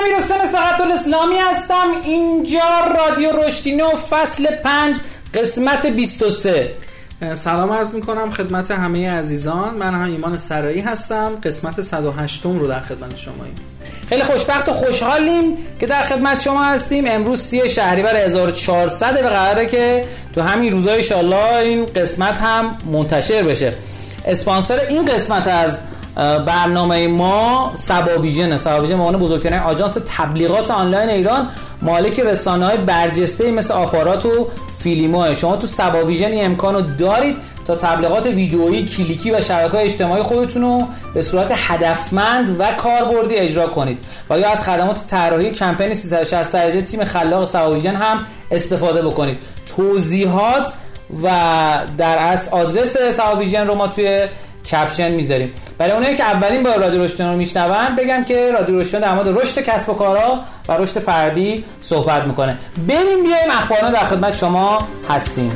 امیر حسین سقط الاسلامی هستم. اینجا رادیو رشتینو فصل پنج قسمت 23 سلام عرض می‌کنم خدمت همه عزیزان. من هم ایمان سرایی هستم. قسمت 108 رو در خدمت شماییم. خیلی خوشبخت و خوشحالیم که در خدمت شما هستیم. امروز سی شهریور 1400 به قراره که تو همین روزای انشالله این قسمت هم منتشر بشه. اسپانسر این قسمت از برنامه ما سباویژن سباویژن به بزرگترین آژانس تبلیغات آنلاین ایران مالک رسانه های برجسته مثل آپارات و فیلیمو شما تو سباویژن این امکان رو دارید تا تبلیغات ویدئویی کلیکی و شبکه اجتماعی خودتون رو به صورت هدفمند و کاربردی اجرا کنید. و یا از خدمات طراحی کمپین 360 درجه تیم خلاق سباویژن هم استفاده بکنید. توضیحات و در اصل آدرس سباویژن رو ما توی کپشن می‌ذاریم. برای اونایی که اولین بار رادیو روشن رو میشنون بگم که رادیو روشن در مورد رشد کسب و کارها و رشد فردی صحبت می‌کنه. بریم بیایم اخبارنا در خدمت شما هستیم.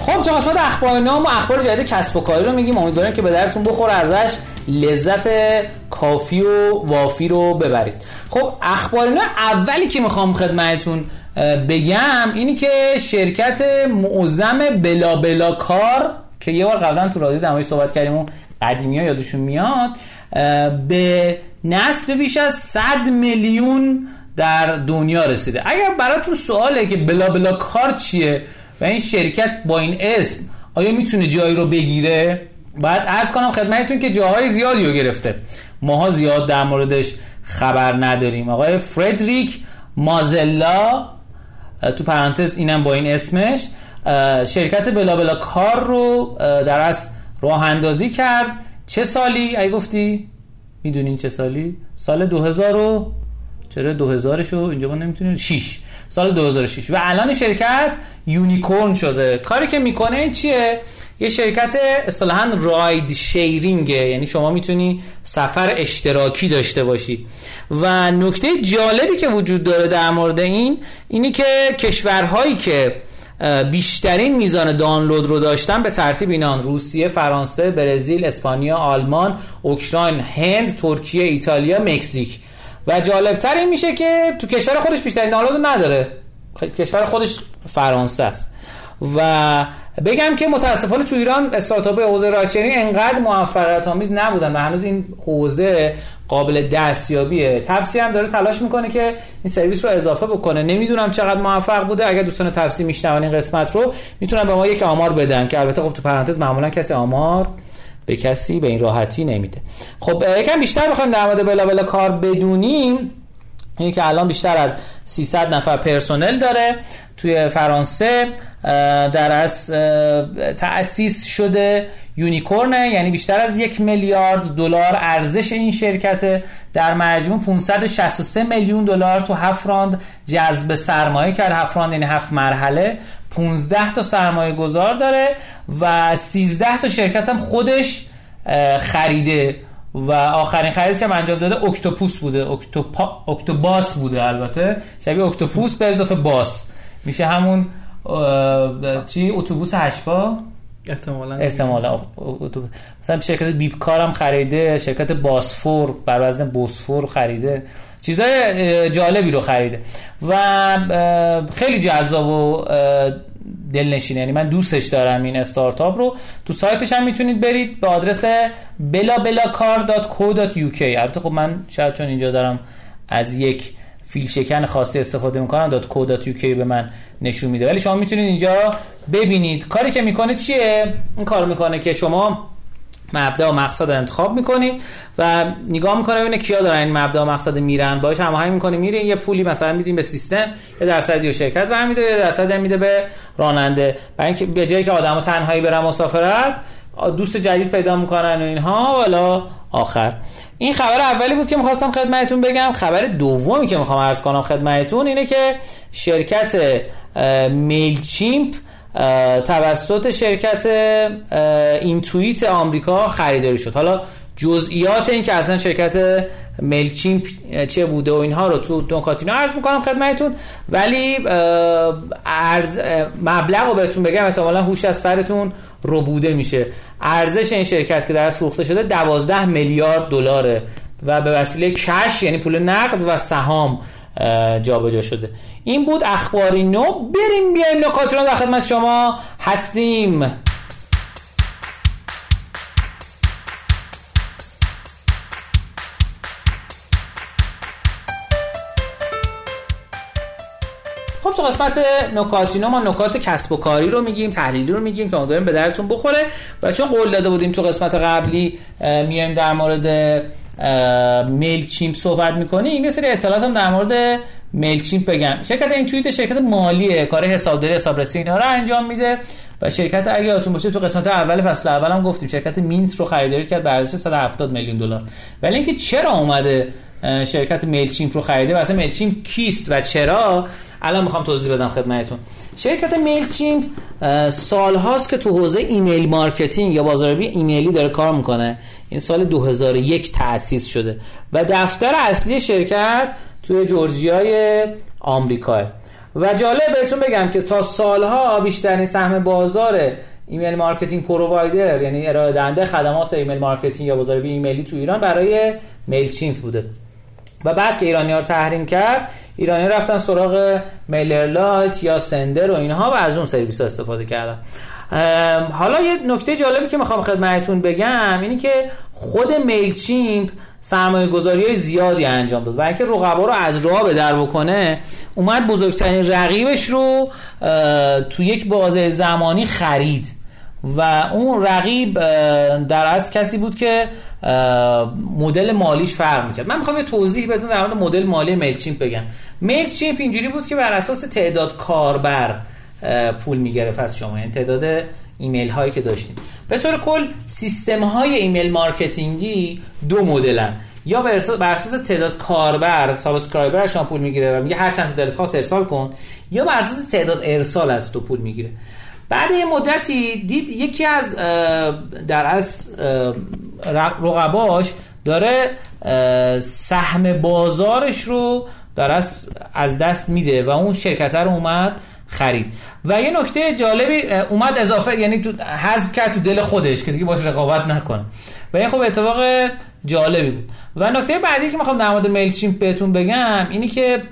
خب تو قسمت اخبار نام و اخبار جدید کسب و کاری رو میگیم. امیدوارم که به درتون بخوره ازش. لذت کافی و وافی رو ببرید. خب اخبار اینا اولی که می‌خوام خدمتتون بگم اینی که شرکت معظم بلا بلا کار که یه بار قبلا تو رادیو دمایی صحبت کردیم و قدیمی ها یادشون میاد به نصب بیش از 100 میلیون در دنیا رسیده. اگر براتون سواله که بلا بلا کار چیه و این شرکت با این اسم آیا می‌تونه جایی رو بگیره؟ بعد ارز کنم خدمتتون که جاهای زیادی رو گرفته. ماها زیاد در موردش خبر نداریم. آقای فردریک مازلا تو پرانتز اینم با این اسمش شرکت بلا بلا کار رو در از راه اندازی کرد. چه سالی؟ ای گفتی؟ می‌دونین چه سالی؟ سال 2000 رو چرا 2000 شو اینجا ما نمی‌تونیم 6 سال 2006 و الان شرکت یونیکورن شده. کاری که می‌کنه چیه؟ یه شرکت اصطلاحا راید شیرینگه یعنی شما می‌تونی سفر اشتراکی داشته باشی. و نکته جالبی که وجود داره در مورد این اینی که کشورهایی که بیشترین میزان دانلود رو داشتن به ترتیب اینان روسیه، فرانسه، برزیل، اسپانیا، آلمان، اوکراین، هند، ترکیه، ایتالیا، مکزیک. و جالبتر این میشه که تو کشور خودش بیشترین دانلود نداره. کشور خودش فرانسه است. و بگم که متاسفانه تو ایران استارتاپ حوزه راچری انقدر موفقیت آمیز نبودن و هنوز این حوزه قابل دستیابیه. تپسی هم داره تلاش می‌کنه که این سرویس رو اضافه بکنه. نمی‌دونم چقدر موفق بوده. اگر دوستان تپسی میشنون این قسمت رو می‌تونن به ما یک آمار بدن که البته خب تو پرانتز معمولا کسی آمار به کسی به این راحتی نمیده. خب یکم بیشتر بخوایم در مورد بلا بلا کار بدونیم. اینه که الان بیشتر از 300 نفر پرسنل داره توی فرانسه. در از تأسیس شده یونیکورنه یعنی بیشتر از یک میلیارد دلار ارزش این شرکت. در مجموع 563 میلیون دلار تو هفت راند جذب سرمایه کرد. هفت راند یعنی هفت مرحله. 15 تا سرمایه گذار داره و 13 تا شرکت هم خودش خریده. و آخرین خریدش هم انجام داده اکتوپوس بوده. اکتوپا... اکتوباس بوده البته. شبیه اکتوپوس به اضافه باس. میشه همون چی؟ اتوبوس هشپا احتمالا. احتمالا. مثلا شرکت بیبکار هم خریده شرکت باسفور بر وزن بوسفور خریده. چیزای جالبی رو خریده. و خیلی جذاب و دلنشینه. یعنی من دوستش دارم این استارتاپ رو. تو سایتش هم می‌تونید برید به آدرس belabelakar.co.uk البته خب من شاید چون اینجا دارم از یک فیل شکن خاصی استفاده می‌کنم .co.uk به من نشون میده. ولی شما می‌تونید اینجا ببینید. کاری که می‌کنه چیه؟ این کار می‌کنه که شما مبدا و مقصد انتخاب می‌کنید و نگاه می‌کنه ببینه کیا دارن این مبدا و مقصد میرن. باش هماهنگ می‌کنه میره. یه پولی مثلا میدیم به سیستم یه درصدی رو شرکت برمیده یه درصدی میده به راننده. برای اینکه به جایی که آدمو تنهایی برن مسافرت دوست جدید پیدا می‌کنن و اینها. والا آخر. این خبر اولی بود که می‌خواستم خدمتتون بگم. خبر دومی که می‌خوام عرض کنم خدمتتون اینه که شرکت میل چیمپ توسط شرکت اینتویت آمریکا خریداری شد. حالا جزئیات این که اصلا شرکت ملچیمپ چه بوده و اینها رو تو نکاتینا عرض می‌کنم خدمتتون. ولی ارز مبلغ رو بهتون بگم. احتمالا هوش از سرتون رو بوده میشه. ارزش این شرکت که در فروخته شده 12 میلیارد دلاره و به وسیله کش یعنی پول نقد و سهام جابجا شده. این بود اخباری نو. بریم بیایم نکاتی رو در خدمت شما هستیم. خب تو قسمت نکاتینو ما نکات کسب و کاری رو میگیم تحلیلی رو میگیم که امیدواریم به درتون بخوره. و چون قول داده بودیم تو قسمت قبلی میایم در مورد میل چیمپ صحبت می‌کنیم یه سری اطلاعات هم در مورد میل چیمپ بگم. شرکت این توییت شرکت مالیه کار حسابداری حسابرسی اینا رو انجام میده. و شرکت اگه یادتون باشه تو قسمت اول فصل اول هم گفتیم شرکت مینت رو خریداری کرد به ارزش 170 میلیون دلار. ولی اینکه چرا اومده شرکت Mailchimp رو خریده و اصلا کیست و چرا؟ الان می‌خوام توضیح بدم خدمتتون. شرکت Mailchimp سال هاست که تو حوزه email marketing یا بازاریابی ایمیلی داره کار می‌کنه. این سال 2001 تأسیس شده و دفتر اصلی شرکت توی جورجیای آمریکا و جالب بهتون بگم که تا سالها بیشترین سهم بازار email marketing provider یعنی ارائه دهنده خدمات email marketing یا بازاریابی ایمیلی تو ایران برای میل چیمپ بوده. و بعد که ایرانی ها رو تحریم کرد ایرانی رفتن سراغ میلر لایت یا سندر و اینها و از اون سرویس ها استفاده کردن. حالا یه نکته جالبی که می‌خوام خدمتتون بگم اینی که خود میل چیمپ سرمایه گذاری زیادی انجام داد برای اینکه رقبا رو از راه به در بکنه اومد بزرگترین رقیبش رو تو یک بازه زمانی خرید و اون رقیب در از کسی بود که مدل مالیش فرق می‌کرد. من می‌خوام یه توضیح بدم در مورد مدل مالی Mailchimp بگم. Mailchimp اینجوری بود که بر اساس تعداد کاربر پول می‌گرفت از شما. یعنی تعداد ایمیل هایی که داشتیم. به طور کل سیستم های email marketing ی دو مدلن. یا بر اساس تعداد کاربر subscriber شما پول می‌گیره و میگه هر چند تا دلت خواست ارسال کن یا بر اساس تعداد ارسال از تو پول می‌گیره. بعد یه مدتی دید یکی از در از رقباش داره سهم بازارش رو داره از دست میده و اون شرکت رو اومد خرید. و یه نکته جالبی اومد اضافه یعنی تو حذف کرد تو دل خودش که دیگه باش رقابت نکنه و این خب اتفاق جالبی بود. و نکته بعدی که می‌خوام در مورد میل چیمپ بهتون بگم اینی که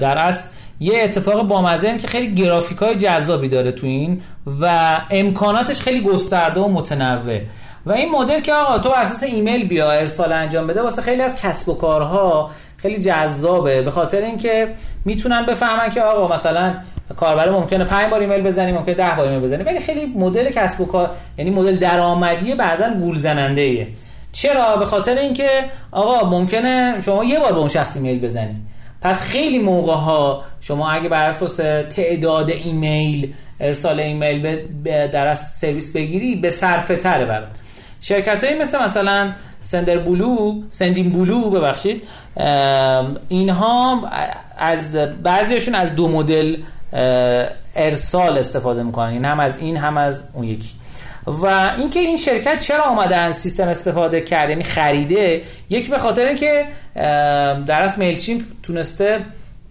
در اصل یه اتفاق بامزه که خیلی گرافیک های جذابی داره تو این و امکاناتش خیلی گسترده و متنوع. و این مدل که آقا تو اساس ایمیل بیا ارسال انجام بده واسه خیلی از کسب و کارها خیلی جذابه. به خاطر اینکه می‌تونن بفهمن که آقا مثلا کاربر ممکنه 5 بار ایمیل بزنی ممکنه 10 بار ایمیل بزنی. ولی خیلی مدل کسب و کار یعنی مدل درآمدی بعضا گول زننده ایه. چرا؟ به خاطر اینکه آقا ممکنه شما یه بار به اون شخص ایمیل بزنی. پس خیلی موقع ها شما اگه بر اساس تعداد ایمیل ارسال ایمیل به در سرویس بگیری به صرفه تره برات. شرکت هایی مثل مثلا Sender blue Sendinblue ببخشید اینها از بعضیشون از دو مدل ارسال استفاده می‌کنن. این هم از این هم از اون یکی. و اینکه این شرکت چرا آمده از سیستم استفاده کرد یعنی خریده یک به خاطر اینکه در اصل میلچین تونسته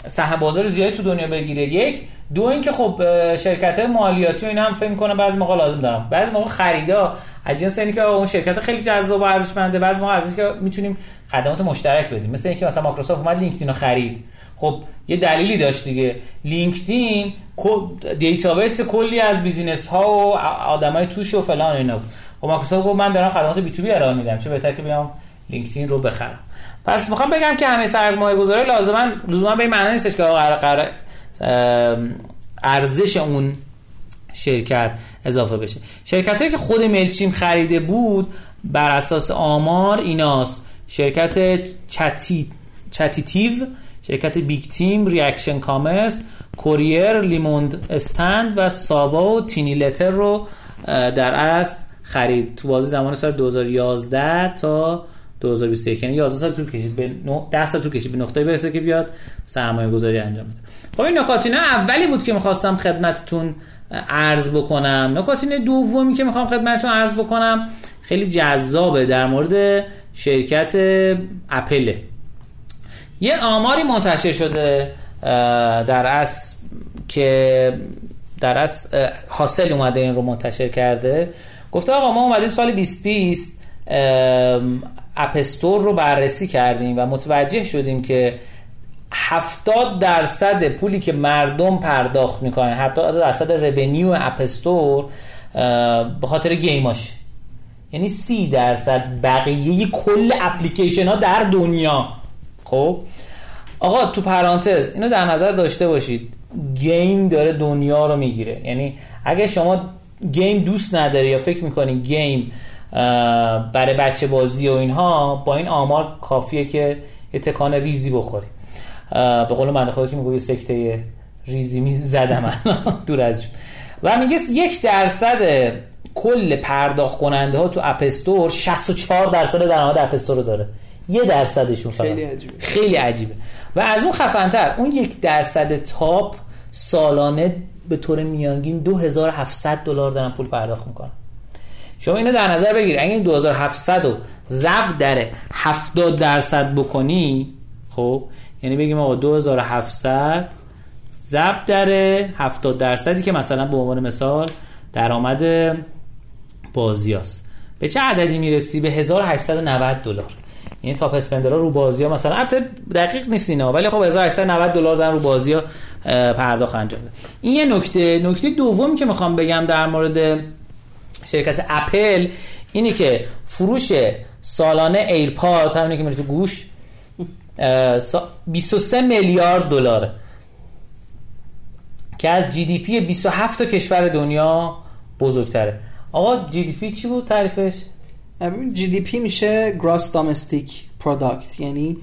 سهم بازار زیادی تو دنیا بگیره. یک دو اینکه خب شرکت مالیاتی و اینا هم فکر می‌کنه بعضی موقع لازم دارم بعضی موقع خریدا از جنس اینکه اون شرکت خیلی جذاب و ارزشمنده. بعضی موقع از که می‌تونیم خدمات مشترک بدیم. مثل اینکه مثلا مایکروسافت اومد لینکدین رو خرید. خب یه دلیلی داشت دیگه. لینکدین database کلی از business ها و آدمای توش و فلان اینا خب مایکروسافت گفت من دارم خدمات B2B ارائه میدم. چه بهتر که بیام LinkedIn رو بخرم. پس می‌خوام بگم که همه سرمایه گذاری لازما لزوما به این معنی نیستش که قراره ارزش اون شرکت اضافه بشه. شرکت هایی که خود Mailchimp خریده بود بر اساس آمار ایناست. شرکت چتی Chatitive شرکت BigTeam Reaction Commerce Courier LemonStand و Sawa و TinyLetter رو در اصل خرید. تو بازه زمان سال 2011 تا 2021 یعنی 11 سال طول کشید به 10 سال طول کشید به نقطه برسه که بیاد سرمایه گذاری انجام بده. خب این نکاتینو اولی بود که می‌خواستم خدمتتون عرض بکنم. نکاتینو دومی که می‌خوام خدمتتون عرض بکنم خیلی جذابه در مورد شرکت اپله یه آماری منتشر شده در اصل که در اصل حاصل اومده این رو منتشر کرده. گفته آقا ما اومدیم سال 2020 اپستور رو بررسی کردیم و متوجه شدیم که 70 درصد پولی که مردم پرداخت می‌کنن 70 درصد رونیو اپستور به خاطر game اش یعنی 30 درصد بقیه کل اپلیکیشن ها در دنیا. خب؟ آقا تو پرانتز اینو در نظر داشته باشید. game داره دنیا رو می‌گیره. یعنی اگه شما game دوست نداری یا فکر می‌کنی game برای بچه بازی و اینها با این آمار کافیه که یه تکان ریزی بخوری. به قول بنده خدا که میگه سکته ریزی می زدم دور از جون. و میگه یک درصد کل پرداخت کننده ها تو اپستور 64 درصد درآمد اپستور رو داره. یه درصدشون فقط. خیلی عجیبه. خیلی عجیبه. و از اون خفنتر اون یک درصد تاپ سالانه به طور میانگین 2700 دلار دارن پول پرداخت می‌کنن. شما اینو در نظر بگیر اگه این 2700 رو ضرب در 70 درصد بکنی خب یعنی بگیم آقا 2700 ضرب در 70 درصدی که مثلا به عنوان مثال درآمد بازیاست به چه عددی می‌رسی؟ به 1890 دلار. یعنی تاپ اسپندرها رو بازی ها مثلا البته دقیق نیست اینا ولی خب 1890 دلار دارن رو بازی پرداخت انجام ده. این یه نکته. نکته دومی که می‌خوام بگم در مورد شرکت اپل اینه که فروش سالانه AirPod همینه که میره تو گوش 23 میلیارد دلاره که از GDP 27 تا کشور دنیا بزرگتره. آقا GD P چی بود تعریفش؟ GDP میشه gross domestic product یعنی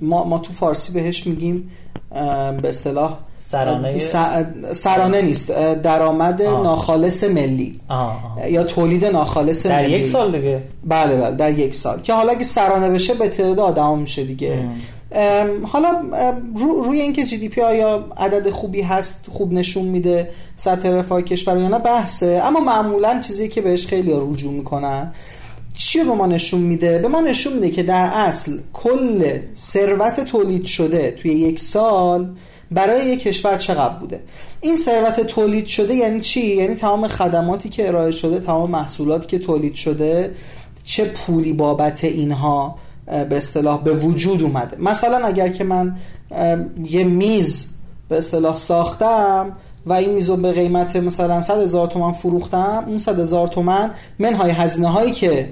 ما, ما تو فارسی بهش میگیم به اصطلاح سرانه سرانه نیست. درآمد ناخالص ملی. آه آه. یا تولید ناخالص در ملی. یک سال دیگه؟ بله بله در یک سال. که حالا اگه سرانه بشه به تعداد آدم میشه دیگه. حالا رو روی اینکه جی دی پی آیا عدد خوبی هست خوب نشون میده سطح رفاه کشور یا نه بحثه. اما معمولا چیزی که بهش خیلی رجوع می‌کنن چی به ما نشون میده؟ به ما نشون میده که در اصل کل ثروت تولید شده توی یک سال برای یک کشور چقدر بوده؟ این ثروت تولید شده یعنی چی؟ یعنی تمام خدماتی که ارائه شده تمام محصولاتی که تولید شده چه پولی بابت اینها به اصطلاح به وجود اومده؟ مثلا اگر که من یه میز به اصطلاح ساختم و این میز رو به قیمت مثلا 100 هزار تومن فروختم اون 100 هزار تومن منهای هزینه هایی که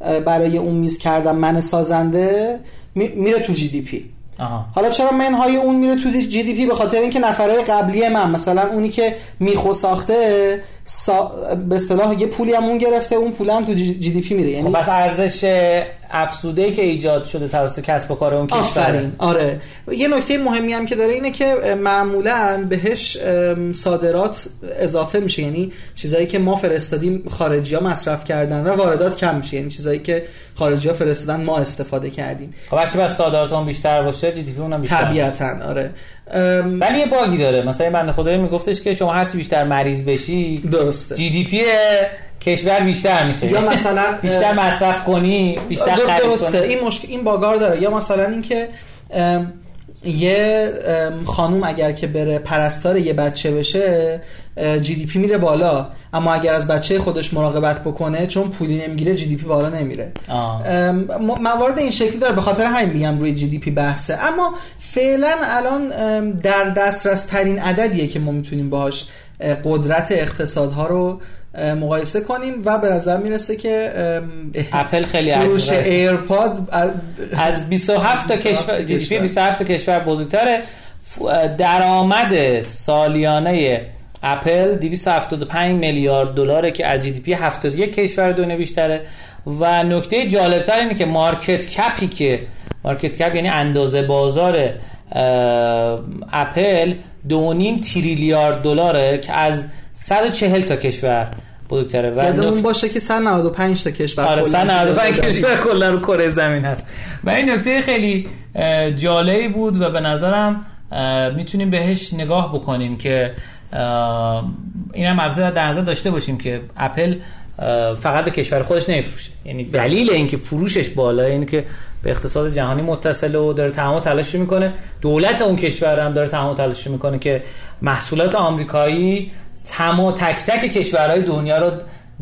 برای اون میز کردم من سازنده میره تو جی دی پی. آها. حالا چرا منهای اون میره تو جی دی پی به خاطر اینکه نفرهای قبلی من مثلا اونی که میخو ساخته سا... به اصطلاح یه پولی هم اون گرفته اون پول هم تو GDP میره یعنی خب پس ارزش افزوده که ایجاد شده توسط کسب و کار اون کشور. آفرین. آره. یه نکته مهمی هم که داره اینه که معمولا بهش صادرات اضافه میشه. یعنی چیزایی که ما فرستادیم خارجی ها مصرف کردن و واردات کم میشه. یعنی چیزایی که خارجی ها فرستادن ما استفاده کردیم. خب هرچی پس صادرات هم بیشتر باشه GDP اونم بیشتر طبیعتا آره. ولی یه bug ی داره. مثلا بنده خدایی میگفتش که شما هرچی بیشتر مریض بشی درسته. GDP کشور بیشتر میشه. یا مثلا بیشتر مصرف کنی بیشتر خرید درسته. کنی. این مشکل این bug ها رو داره. یا مثلا اینکه یه خانوم اگر که بره پرستار یه بچه بشه GDP میره بالا. اما اگر از بچه خودش مراقبت بکنه چون پولی نمی‌گیره GDP بالا نمیره. موارد این شکلی داره. به خاطر همین میگم روی GDP بحثه. اما فعلا الان در دسترس ترین عددیه که ما می‌تونیم باهاش قدرت اقتصادها رو مقایسه کنیم و به نظر می‌رسه که اپل خیلی فروش AirPod از 27 تا کشور GDP 27 تا کشور بزرگتره. درآمد سالیانه اپل 275 میلیارد دلاره که از GDP 71 کشور دنیا بیشتره و نکته جالبتر اینه که market cap ی که market cap یعنی اندازه بازار اپل دو نیم تریلیارد دلاره که از 140 تا کشور بزرگتره. و یادمون باشه که 195 تا کشور آره 195 کشور کلا رو کره زمین هست. و این نکته خیلی جالبی بود و به نظرم می‌تونیم بهش نگاه بکنیم که این هم البته در نظر داشته باشیم که اپل فقط به کشور خودش نمیفروشه. یعنی دلیل اینکه فروشش بالا اینه که به اقتصاد جهانی متصل و داره تمام تلاش می‌کنه. دولت اون کشور هم داره تمام تلاش می‌کنه که محصولات آمریکایی تمام تک تک کشورهای دنیا رو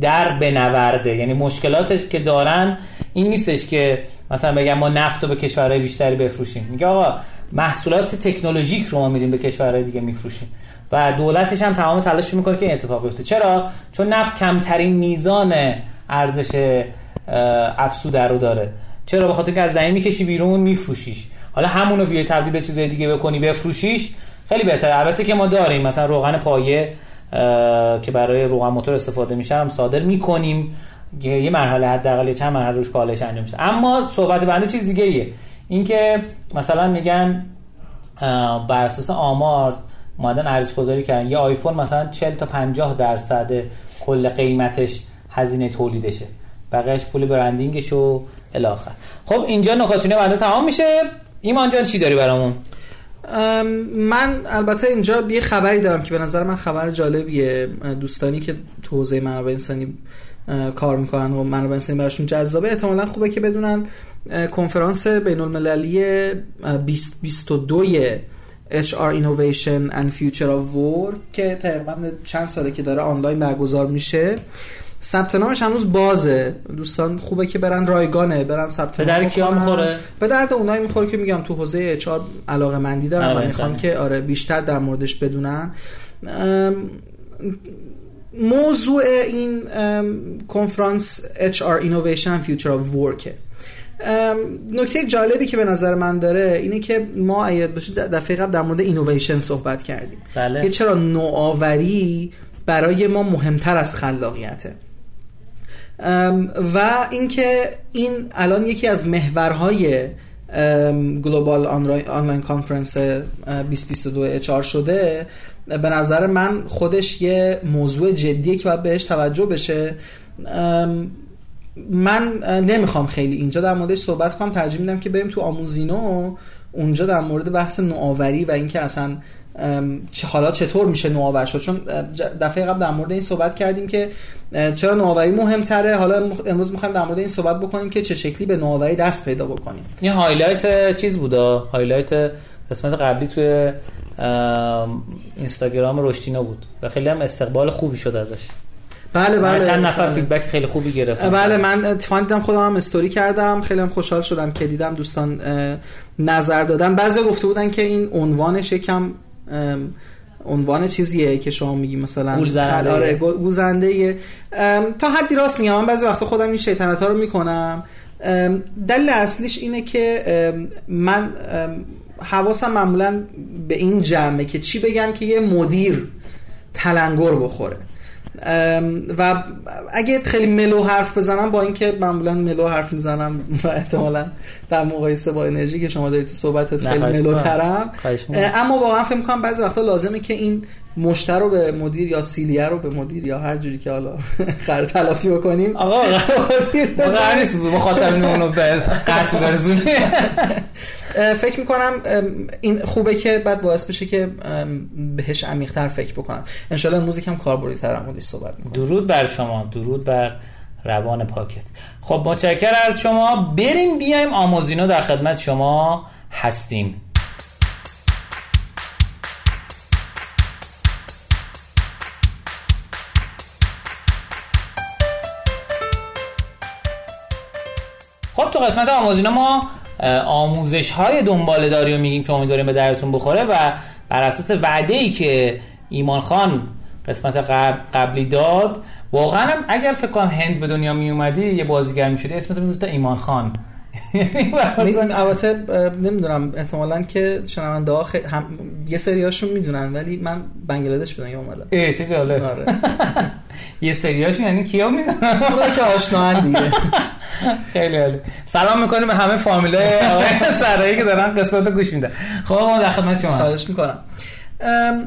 در بنورده. یعنی مشکلاتش که دارن این نیستش که مثلا بگم ما نفت رو به کشورهای بیشتری بفروشیم. میگه آقا محصولات تکنولوژیک رو ما میریم به کشورهای دیگه میفروشیم. و دولتش هم تمام تلاش می‌کنه که این اتفاق بیفته. چرا؟ چون نفت کمترین میزان ارزش افزوده رو داره. چرا؟ به خاطر اینکه از زمین می‌کشی بیرون میفروشیش. حالا همونو بیای تبدیل به چیزای دیگه بکنی بفروشیش خیلی بهتره. البته که ما داریم. مثلا روغن پایه که برای روغن موتور استفاده میشه هم صادر می‌کنیم. یه مرحله حداقل چند مرحله روش کالش انجام میشه. اما صحبت بنده چیز دیگه ایه اینکه مثلا میگن بر اساس آمار اومدن ارزش گذاری کردن. یه آیفون مثلا 40 تا 50 درصد کل قیمتش هزینه تولیدشه. بقیهش پول برندینگش و الاخر خب اینجا نکاتونه بنده تمام میشه. ایمان جان چی داری برامون؟ من البته اینجا یه خبری دارم که به نظر من خبر جالبیه. دوستانی که تو حوزه منابع انسانی کار می‌کنن و منابع انسانی براشون جذابه احتمالا خوبه که بدونن کنفرانس بین المللی 2022 HR Innovation and Future of Work که تقریبا چند ساله که داره آنلاین برگزار میشه. ثبت نامش هنوز بازه. دوستان خوبه که برن رایگانه برن ثبت نام به کیا می‌خوره؟ به درد اونایی می‌خوره که میگم تو حوزه اچ علاقه مندی دارن و می‌خوان که آره بیشتر در موردش بدونن. موضوع این کنفرانس HR Innovation and Future of Work نکته جالبی که به نظر من داره اینه که ما اید باشه دفعه قبل در مورد اینویشن صحبت کردیم. بله. چرا نوآوری برای ما مهمتر از خلاقیته. و اینکه این الان یکی از محورهای global online conference 2022 HR شده. به نظر من خودش یه موضوع جدیه که باید بهش توجه بشه. من نمی‌خوام خیلی اینجا در موردش صحبت کنم. ترجیح میدم که بریم تو آموزینو. اونجا در مورد بحث نوآوری و اینکه اصلا چه حالا چطور میشه نوآور شد. چون دفعه قبل در مورد این صحبت کردیم که چرا نوآوری مهمتره؟ حالا امروز می‌خوایم در مورد این صحبت بکنیم که چه شکلی به نوآوری دست پیدا بکنیم. این highlight چیز بوده highlight قسمت قبلی توی Instagram رشتینا بود و خیلی هم استقبال خوبی شد ازش. بله بله. چند نفر بله. feedback خیلی خوبی گرفتم بله من اتفاقا دیدم خودم هم استوری کردم. خیلی هم خوشحال شدم که دیدم دوستان نظر دادن. بعضی گفته بودن که این عنوانش یکم عنوان چیزیه که شما میگی مثلا گولزنده آره گولزنده تا حدی راست میگم. من بعضی وقتا خودم این شیطنت ها رو می‌کنم. دلیل اصلیش اینه که من حواسم معمولا به این جمعه که چی بگم که یه مدیر تلنگر بخوره. و اگه خیلی ملو حرف بزنم با اینکه معمولا ملو حرف می‌زنم و احتمالا در مقایسه با انرژی که شما دارید تو صحبتت خیلی ملو ترم اما واقعا فکر می‌کنم بعضی وقتا لازمه که این مشتر رو به مدیر یا سیلیه رو به مدیر یا هر جوری که حالا خر تلافی بکنیم. آقا قرار نیست مخاطبین اونو به قطع برزونی فکر می‌کنم این خوبه که بعد باعث بشه که بهش عمیق‌تر فکر بکنم. انشالله موزیک هم کاربردی تر هم صحبت می‌کنم درود بر شما درود بر روان پاکت. خب متشکر از شما. بریم بیایم آموزینو در خدمت شما هستیم. قسمت آموزینا ما آموزش های دنباله داری رو میگیم که امیدواریم به درتون بخوره و بر اساس وعده ای که ایمان خان قسمت قبل قبلی داد واقعا اگر فکر کنم هند به دنیا می اومدی یه بازیگر می‌شدی اسمت رو ایمان خان. البته نمی‌دونم احتمالا که شنونده ها هم... یه سریاشون می‌دونن ولی من بنگلادش به دنیا اومدم ای چه جالب. آره. یه سریاشون یعنی کیا می‌دونن؟ که آشنا دیگه. خیلی عالی. سلام می‌کنیم به همه فامیلای آقای سرایی که دارن قسمت گوش میدن. خب ما در خدمت شما خواهش می‌کنم.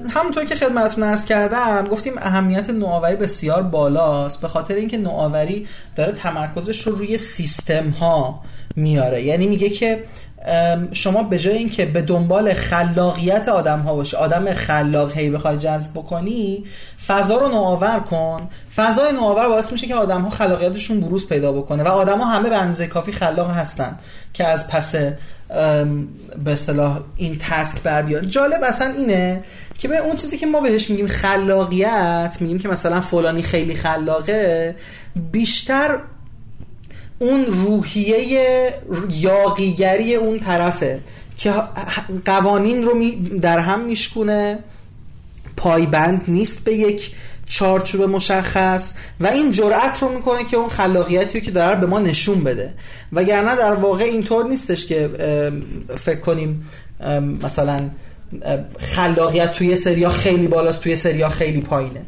همونطور که خدمتتون عرض کردم گفتیم اهمیت نوآوری بسیار بالاست به خاطر اینکه نوآوری داره تمرکزش رو روی سیستم ها میاره. یعنی میگه که شما به جای اینکه به دنبال خلاقیت آدم ها باشی آدم خلاق هی بخوای جذب بکنی فضا رو نوآور کن. فضای نوآور باعث میشه که آدم ها خلاقیتشون بروز پیدا بکنه و آدم ها همه به اندازه کافی خلاق هستن که از پس به اصطلاح این تسک بر بیان. جالب اصلا اینه که به اون چیزی که ما بهش میگیم خلاقیت میگیم که مثلا فلانی خیلی خلاقه بیشتر اون روحیه یاقیگری اون طرفه که قوانین رو در هم میشکونه. پایبند نیست به یک چارچوب مشخص و این جرأت رو می‌کنه که اون خلاقیتی رو که داره به ما نشون بده. وگرنه در واقع اینطور نیستش که فکر کنیم مثلا خلاقیت توی سریا خیلی بالاست توی سریا خیلی پایینه.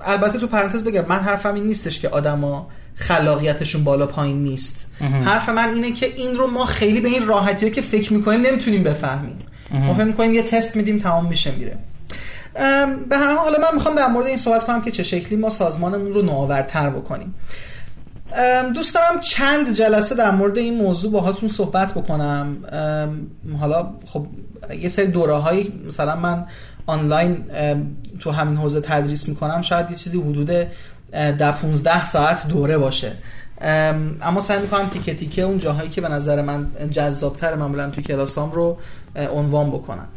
البته تو پرانتز بگم من حرفم این نیستش که آدما خلاقیتشون بالا پایین نیست. حرف من اینه که این رو ما خیلی به این راحتی که فکر می‌کنیم نمی‌تونیم بفهمیم. ما فکر می‌کنیم یه تست میدیم تمام میشه میره. به هر حال من می‌خوام در مورد این صحبت کنم که چه شکلی ما سازمانمون رو نوآورتر بکنیم. دوست دارم چند جلسه در مورد این موضوع باهاتون صحبت بکنم. حالا خب یه سری دوره هایی مثلا من آنلاین تو همین حوزه تدریس می‌کنم. شاید یه چیزی حدود در 15 ساعت دوره باشه. اما سعی می‌کنم تیکه تیکه اون جاهایی که به نظر من جذابتر معمولا توی کلاسام رو عنوان بکنم.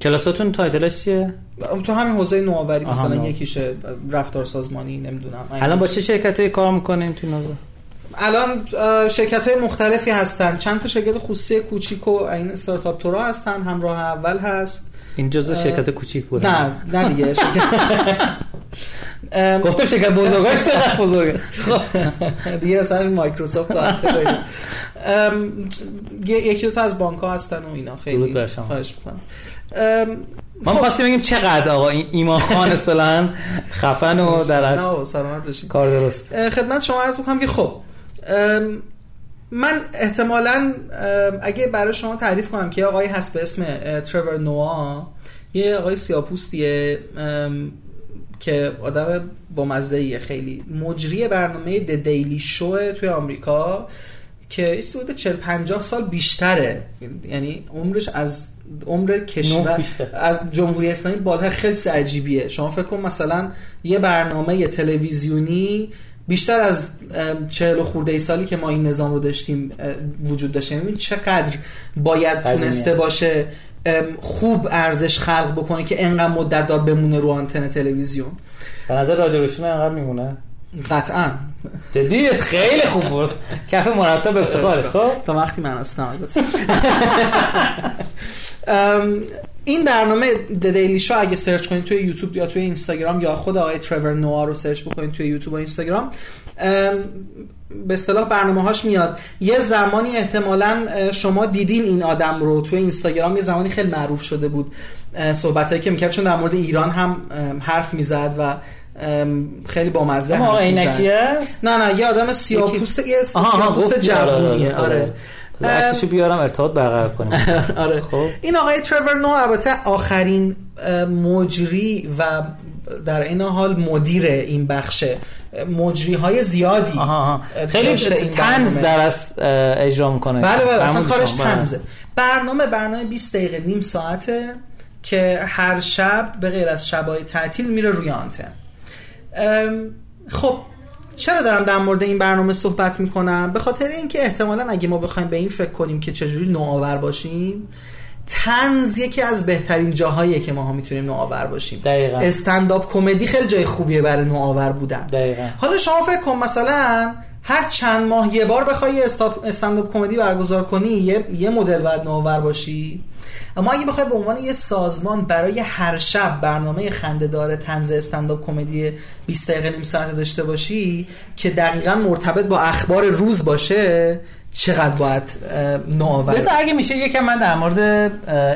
کلاساتون تایتلش چیه؟ تو همین حوزه نوآوری مثلا یکیشه رفتار سازمانی نمی‌دونم. الان با چه شرکتی کار می‌کنین تو نوآوری الان شرکت های مختلفی هستن. چند تا شرکت خصوصی کوچیک و این استارتاپ تورا هستن. همراه اول هست. این جزء شرکت کوچیک بود. نه نه دیگه گفتم شرکت بزرگای چقدر بزرگه. دیگه اصلا مایکروسافت یکی دو تا از بانک ها هستن و اینا. خیلی خواهش می‌کنم. ما خواستیم بگیم چقدر آقا این ایمان خان اصطلاحا خفن و در از کار درست. خدمت شما عرض می‌کنم که خب من احتمالا اگه برای شما تعریف کنم که آقایی هست به اسم ترور نوا یه آقای سیاپوستیه که آدم با خیلی مجری برنامه د دیلی شو توی آمریکا که حدود 40 50 سال بیشتره. یعنی عمرش از عمر کشور از جمهوری اسلامی بالاتر خیلی عجیبیه. شما فکر کن مثلا یه برنامه تلویزیونی بیشتر از چهل خورده ای سالی که ما این نظام رو داشتیم وجود داشتیم. این چقدر باید تونسته باشه خوب ارزش خلق بکنه که انقدر مدت دار بمونه رو آنتن تلویزیون. به نظر رادیو روشن انقدر میمونه؟ قطعا. جدی؟ خیلی خوب بود. کف مرتب افتخارش خب؟ تا وقتی من هستم این برنامه The Daily Show اگه سرچ کنید توی یوتیوب یا توی اینستاگرام یا خود آقای ترور نوآ رو سرچ بکنید توی یوتیوب و اینستاگرام به اصطلاح برنامه هاش میاد. یه زمانی احتمالا شما دیدین این آدم رو توی اینستاگرام یه زمانی خیلی معروف شده بود صحبت که می‌کرد چون در مورد ایران هم حرف می‌زد و خیلی بامزه هم نه نه یه آدم سیاپوست یه سیاپوست جوونیه آره. عکسشو بیارم ارتباط برقرار کنیم. آره. خب. این آقای ترور نو البته آخرین مجری و در این حال مدیر این بخش مجری های زیادی خیلی تنز در از اجرا می‌کنه. بله بله اصلا کارش تنزه برنامه برنامه 20 دقیقه نیم ساعته که هر شب به غیر از شبای تعطیل میره روی آنتن. خب چرا دارم در مورد این برنامه صحبت می‌کنم؟ به خاطر اینکه احتمالا اگه ما بخوایم به این فکر کنیم که چجوری نوآور باشیم تنز یکی از بهترین جاهاییه که ماها می‌تونیم نوآور باشیم. دقیقا. استنداپ کمدی خیلی جای خوبیه برای نوآور بودن. دقیقا. حالا شما فکر کن مثلا هر چند ماه یه بار بخوای استنداپ کمدی برگزار کنی یه, یه مدل باید نوآور باشی. اما اگه بخوای به عنوان یه سازمان برای هر شب برنامه خندهدار تنز استنداپ کمدی 20 دقیقه نیم ساعت داشته باشی که دقیقا مرتبط با اخبار روز باشه چقدر باید نوآور؟ بذار اگه میشه یکم من در مورد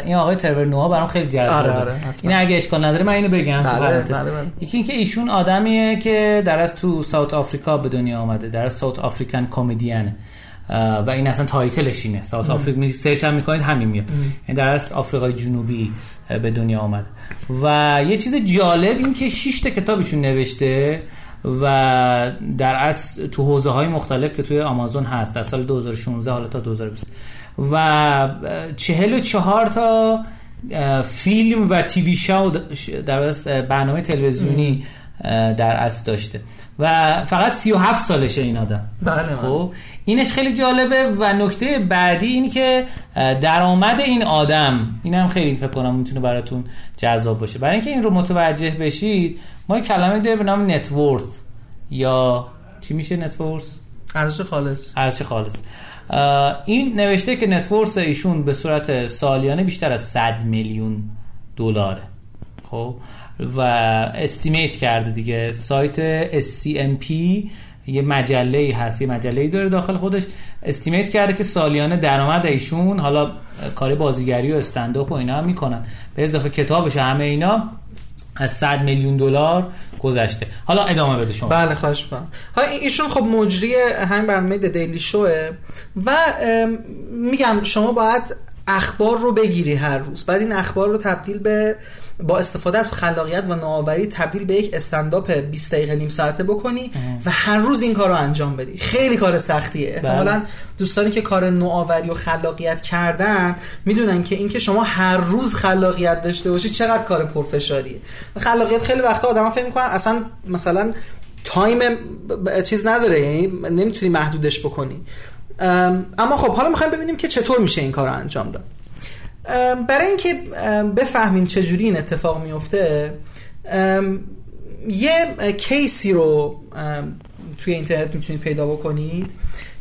این آقای ترور نوها برام خیلی جذابه آره آره این اگه اشکال نداره من اینو بگم بله بله بله. یکی اینکه ایشون آدمیه که در از تو ساوت آفریقا به دنیا آمده در از ساوت آفریکن کمدین. و این اصلا تایتلش اینه. ساوت آفریقا می سرچ هم می‌کنید همین میاد. این در از آفریقای جنوبی به دنیا آمد. و یه چیز جالب این که 6 تا کتابشون نوشته و در اصل تو حوزه های مختلف که توی آمازون هست در سال 2016 حالا تا 2020 و 44 تا فیلم و تیوی شو در برنامه تلویزیونی در اصل داشته. و فقط 37 سالشه این آدم. بله. خب؟ اینش خیلی جالبه و نکته بعدی این که درآمد این آدم اینم خیلی فکر کنم می‌تونه براتون جذاب باشه. برای اینکه این رو متوجه بشید ما کلمه داریم به نام نتورث یا چی میشه نتورث ارزش خالص. ارزش خالص. این نوشته که نتورس ایشون به صورت سالیانه بیشتر از 100 میلیون دلاره. خب؟ و استیمیت کرده دیگه. سایت SCMP یه مجله هست یه مجله داره داخل خودش. استیمیت کرده که سالیانه درآمد ایشون حالا کار بازیگری و استنداپ و اینا هم می‌کنن. به اضافه کتابش همه اینا از 100 میلیون دلار گذشته. حالا ادامه بده شما. بله خواهش می‌کنم. حالا ایشون خب مجری همین برنامه دیلی شوه و میگم شما باید اخبار رو بگیری هر روز. بعد این اخبار رو تبدیل به با استفاده از خلاقیت و نوآوری تبدیل به یک استنداپ 20 دقیقه نیم ساعته بکنی و هر روز این کار رو انجام بدی. خیلی کار سختیه. احتمالا دوستانی که کار نوآوری و خلاقیت کردن می‌دونن که اینکه شما هر روز خلاقیت داشته باشی چقدر کار پرفشاریه. خلاقیت خیلی وقتا آدما فکر می‌کنن اصلا مثلا تایم چیز نداره یعنی نمی‌تونی محدودش بکنی. اما خب حالا می‌خوایم ببینیم که چطور میشه این کار رو انجام داد. برای اینکه بفهمیم چجوری این اتفاق میفته یه کیسی رو توی اینترنت می‌تونید پیدا بکنید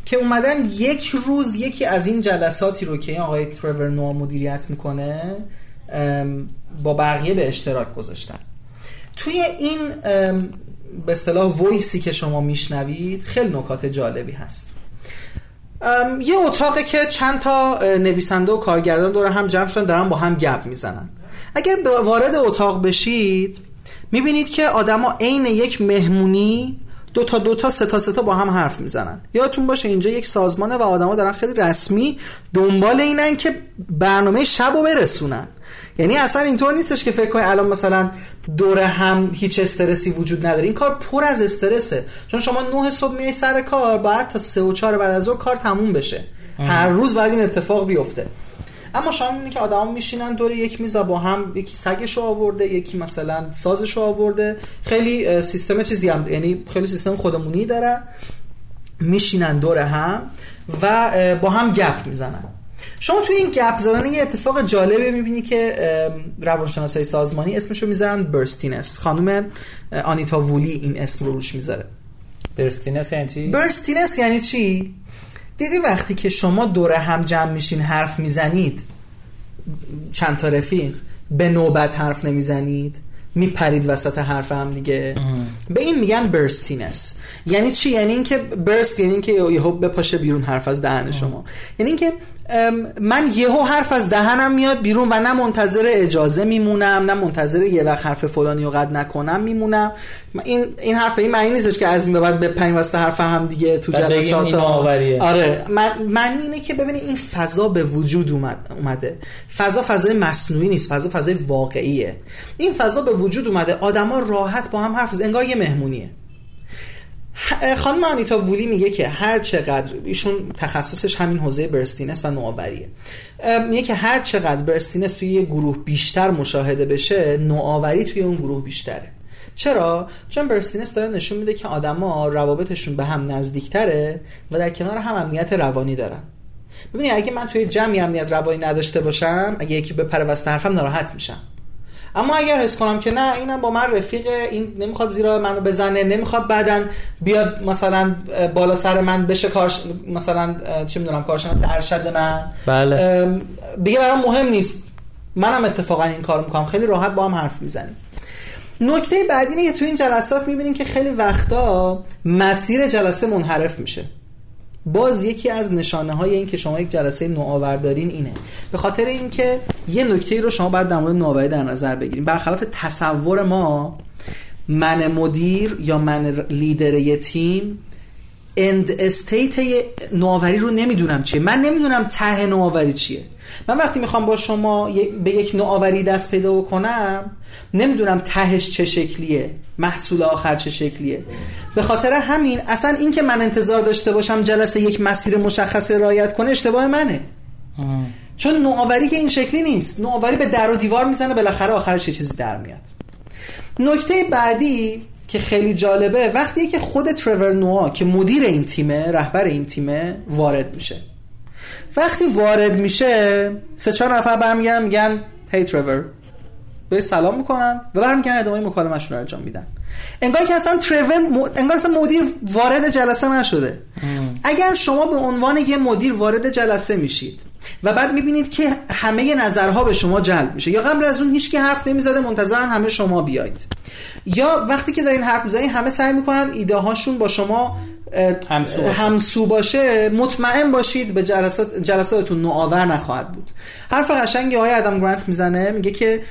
که اومدن یک روز یکی از این جلساتی رو که این آقای ترور نوع مدیریت می‌کنه با بقیه به اشتراک گذاشتن. توی این به اصطلاح ویسی که شما میشنوید خیلی نکات جالبی هست. یه اتاقه که چند تا نویسنده و کارگردان دور هم جمع شدن دارن با هم گپ می‌زنن. اگر وارد اتاق بشید می‌بینید که آدما عین یک مهمونی دو تا دو تا سه تا سه تا با هم حرف می‌زنن. یادتون باشه اینجا یک سازمانه و آدما دارن خیلی رسمی دنبال اینن که برنامه شب رو برسونن. یعنی اصلا اینطور نیستش که فکر کنی الان مثلا دور هم هیچ استرسی وجود نداره. این کار پر از استرسه. چون شما 9 صبح میای سر کار باید تا 3 و 4 بعد از ظهر کار تموم بشه. هر روز بعد این اتفاق بیفته. اما شما می‌بینید که آدما میشینن دور یک میز و با هم یکی سگش رو آورده یکی مثلا سازش رو آورده. خیلی سیستم چیزی هم یعنی خیلی سیستم خودمونی داره. میشینن دور هم و با هم گپ می‌زنن. شما توی این گپ زدن یه اتفاق جالبه می‌بینی که روانشناسای سازمانی اسمشو می‌ذارن برستینس. خانم آنیتا وولی این اسم رو روش می‌ذاره. برستینس یعنی چی؟ برستینس یعنی چی؟ دیدی وقتی که شما دور هم جمع میشین حرف می‌زنید چند تا رفیق به نوبت حرف نمی‌زنید میپرید وسط حرف هم دیگه. به این میگن برستینس. یعنی چی؟ یعنی اینکه برست یعنی اینکه یهو بپاشه بیرون حرف از دهن شما. یعنی اینکه من یهو حرف از دهنم میاد بیرون و نه منتظر اجازه میمونم نه منتظر یه وقت حرف فلانی رو قد نکنم میمونم. این این حرف این معنی نیستش که از این به بعد بپریم واسه حرف هم دیگه تو جلسات آره. من معنی اینه که ببینید این فضا به وجود اومد اومده. فضا فضای مصنوعی نیست فضا فضای واقعیه. این فضا به وجود اومده. آدما راحت با هم حرف انگار یه مهمونیه. خانم آنیتا وولی میگه که هر چقدر ایشون تخصصش همین حوزه برستینس و نوآوریه. میگه که هر چقدر برستینس توی یه گروه بیشتر مشاهده بشه نوآوری توی اون گروه بیشتره. چرا؟ چون برستینس داره نشون میده که آدما روابطشون به هم نزدیکتره و در کنار هم امنیت روانی دارن. ببینید اگه من توی جمعی امنیت روانی نداشته باشم اگه یکی بپره وسط حرفم ناراحت میشم. اما اگر حس کنم که نه اینم با من رفیق این نمی‌خواد زیرا منو بزنه نمی‌خواد بعدا بیاد مثلا بالا سر من بشه کارش مثلا چه می‌دونم کارشناس ارشد من. بله. بگه برام مهم نیست. منم اتفاقا این کار می‌کنم. خیلی راحت با هم حرف می‌زنیم. نکته بعدی اینه که تو این جلسات می‌بینیم که خیلی وقتا مسیر جلسه منحرف میشه. باز یکی از نشانه های این که شما یک جلسه نوآور دارین اینه. به خاطر اینکه یه نکته رو شما باید در مورد نوآوری در نظر بگیریم. برخلاف تصور ما من مدیر یا من لیدر یه تیم اند استیت نوآوری رو نمی‌دونم چیه. من نمی‌دونم ته نوآوری چیه. من وقتی می‌خوام با شما به یک نوآوری دست پیدا بکنم نمی‌دونم تهش چه شکلیه محصول آخر چه شکلیه. به خاطر همین اصلا این که من انتظار داشته باشم جلسه یک مسیر مشخص رایت کنه اشتباه منه. چون نوآوری که این شکلی نیست. نوآوری به در و دیوار می‌زنه بالاخره آخرش یه چیزی در میاد. نکته بعدی که خیلی جالبه وقتی که خود ترور نوا که مدیر این تیمه رهبر این تیمه وارد میشه. وقتی وارد میشه سه چهار نفر برمیگردن میگن هی ترور به سلام می‌کنن و برمیگردن ادامه مکالمهشون رو انجام میدن. انگار که اصلا ترور انگار اصلا مدیر وارد جلسه نشده. اگر شما به عنوان یه مدیر وارد جلسه میشید و بعد می‌بینید که همه نظرها به شما جلب میشه یا قبل از اون هیچکی حرف نمی‌زده منتظرن همه شما بیاید. یا وقتی که دارین حرف می‌زنید همه سعی می‌کنن ایده هاشون با شما همسو, همسو باشه مطمئن باشید به جلسات جلساتتون نوآور نخواهد بود. حرف قشنگی های ادم گرانت می‌زنه میگه که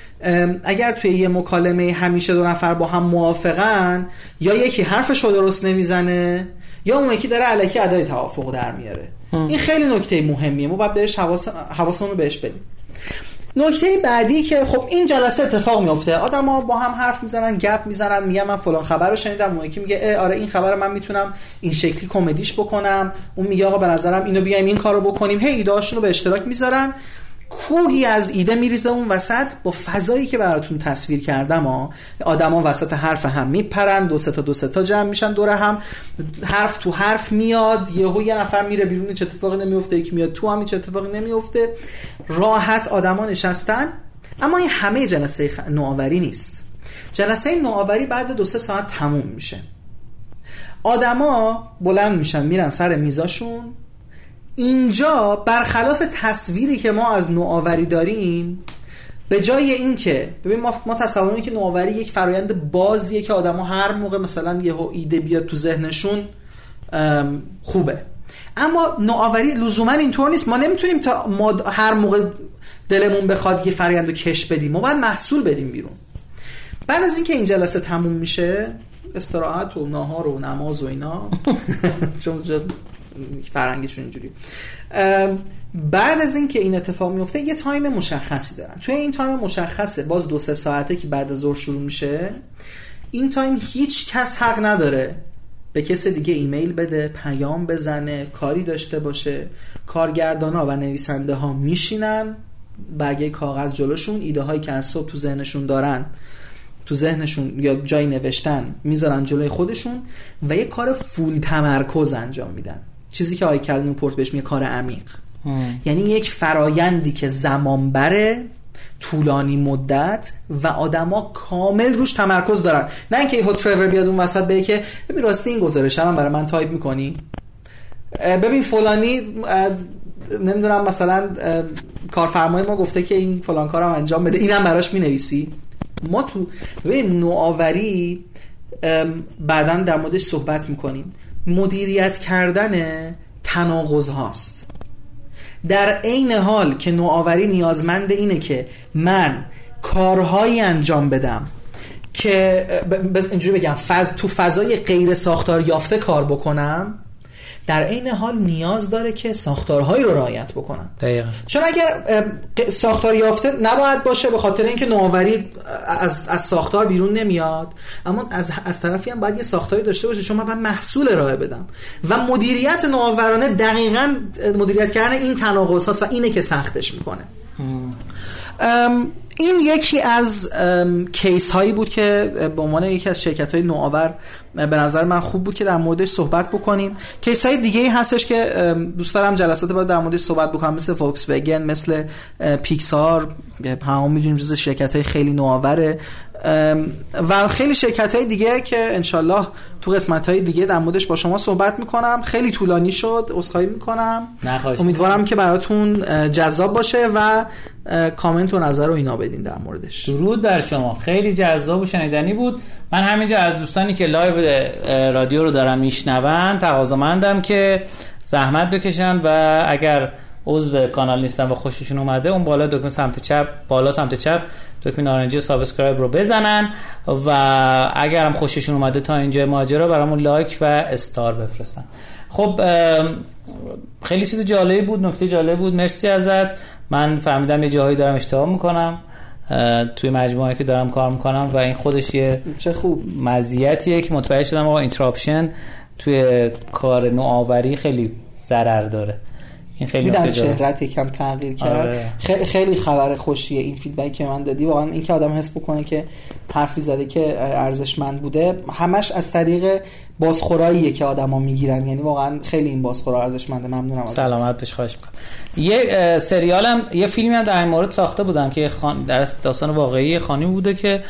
اگر توی یه مکالمه همیشه دو نفر با هم موافقن یا یکی حرفش رو درست نمی‌زنه یا اون یکی داره علکی ادای توافق در میاره. این خیلی نکته مهمیه. ما باید بهش حواسمون رو بهش بدیم. نکته بعدی که خب این جلسه اتفاق میفته آدما با هم حرف می‌زنن گپ می‌زنن میگن من فلان خبر رو شنیدم. اون یکی میگه آره این خبر من می‌تونم این شکلی کمدیش بکنم. اون میگه آقا به نظرم اینو بیایم این کارو بکنیم. هی ایدهاشون رو به اشتراک می‌ذارن. کوهی از ایده میریزه اون وسط با فضایی که براتون تصویر کردم ها. آدما وسط حرف هم میپرن دو تا دو تا جمع میشن دور هم. حرف تو حرف میاد یهو یه نفر میره بیرون چه اتفاقی نمیفته یکی میاد تو هم چه اتفاقی نمیفته راحت آدما نشستن اما این همه جلسه نوآوری نیست. جلسه نوآوری بعد دو سه ساعت تموم میشه. آدما بلند میشن میرن سر میزاشون. اینجا برخلاف تصویری که ما از نوآوری داریم به جای اینکه ببین ما ما تصور که نوآوری یک فرایند بازیه که آدما هر موقع مثلا یه ایده بیاد تو ذهنشون خوبه. اما نوآوری لزوما اینطور نیست. ما نمی‌تونیم تا ما هر موقع دلمون بخواد یه فرایند رو کش بدیم ما باید محصول بدیم بیرون. بعد از اینکه این جلسه تموم میشه استراحت و ناهار و نماز و اینا چون فرهنگشون اینجوری. بعد از اینکه این اتفاق میفته یه time مشخصی دارن. توی این time مشخصه باز دو سه ساعته که بعد از ظهر شروع میشه این time هیچ کس حق نداره به کس دیگه ایمیل بده پیام بزنه کاری داشته باشه. کارگردان ها و نویسنده ها میشینن برگه کاغذ جلوشون ایده هایی که از صبح تو ذهنشون دارن تو ذهنشون یا جایی نوشتن می‌ذارن جلوی خودشون و یه کار فول تمرکز انجام میدن. چیزی که آی کل پورت بهش میگه کار عمیق. یعنی یک فرایندی که زمان بره طولانی مدت و آدما کامل روش تمرکز دارن. نه اینکه یهو ترور بیاد اون وسط بگه که ببین راستی این گزارش هم برای من تایپ می‌کنی. ببین فلانی نمی‌دونم مثلا کارفرمای ما گفته که این فلان کارم انجام بده. اینم براش می‌نویسی. ما تو ببین نوآوری بعدا در موردش صحبت می‌کنیم. مدیریت کردن تناقض هاست. در عین حال که نوآوری نیازمند اینه که من کارهایی انجام بدم که اینجوری بگم فز تو فضای غیر ساختار یافته کار بکنم در عین حال نیاز داره که ساختارهایی رو رعایت بکنن. دقیقا. چون اگر ساختار یافته نباید باشه به خاطر اینکه نوآوری از, از ساختار بیرون نمیاد. اما از, از طرفی هم باید یه ساختاری داشته باشه چون من باید محصول ارائه بدم. و مدیریت نوآورانه دقیقا مدیریت کردن این تناقض هاست و اینه که سختش می‌کنه. این یکی از case هایی بود که به عنوان یکی از شرکت های نوآور به نظر من خوب بود که در موردش صحبت بکنیم. case های دیگه ای هستش که دوست دارم جلسات بعد در موردش صحبت بکنم مثل فولکس واگن مثل پیکسار همون می‌دونیم جز شرکت های خیلی نوآوره. و خیلی شرکت های دیگه که انشالله تو قسمت های دیگه در موردش با شما صحبت می‌کنم. خیلی طولانی شد عذرخواهی می‌کنم. امیدوارم که براتون جذاب باشه و کامنت و نظر رو اینا بدین در موردش. درود بر شما. خیلی جذاب و شنیدنی بود. من همینجا از دوستانی که live رادیو رو دارن میشنون تقاضامندم که زحمت بکشن و اگر عضو کانال نیستن و خوششون اومده اون بالا دکمه سمت چپ بالا سمت چپ دکمه نارنجی subscribe رو بزنن و اگر هم خوششون اومده تا اینجا ماجرا برامون like و star بفرستن. خب خیلی چیز جالبی بود نکته جالبی بود. مرسی ازت. من فهمیدم یه جاهایی دارم اشتباه می‌کنم. توی مجموعه که دارم کار می‌کنم و این خودش یه چه خوب. مزیتیه که متوجه شدم آقا interruption توی کار نوآوری خیلی ضرر داره. این خیلی دیدم چهره‌ت یکم تغییر کرد. آره. خیلی خبر خوشیه این feedback که من دادی. واقعا این که آدم حس بکنه که حرفی زده که ارزشمند بوده همش از طریق بازخوراییه که آدما می‌گیرن. یعنی واقعا خیلی این بازخورا ارزشمنده. ممنونم سلامت بش خواهش می‌کنم. یه سریالم یه فیلمی هم در این مورد ساخته بودن که خان... در داستان واقعی خانی بوده که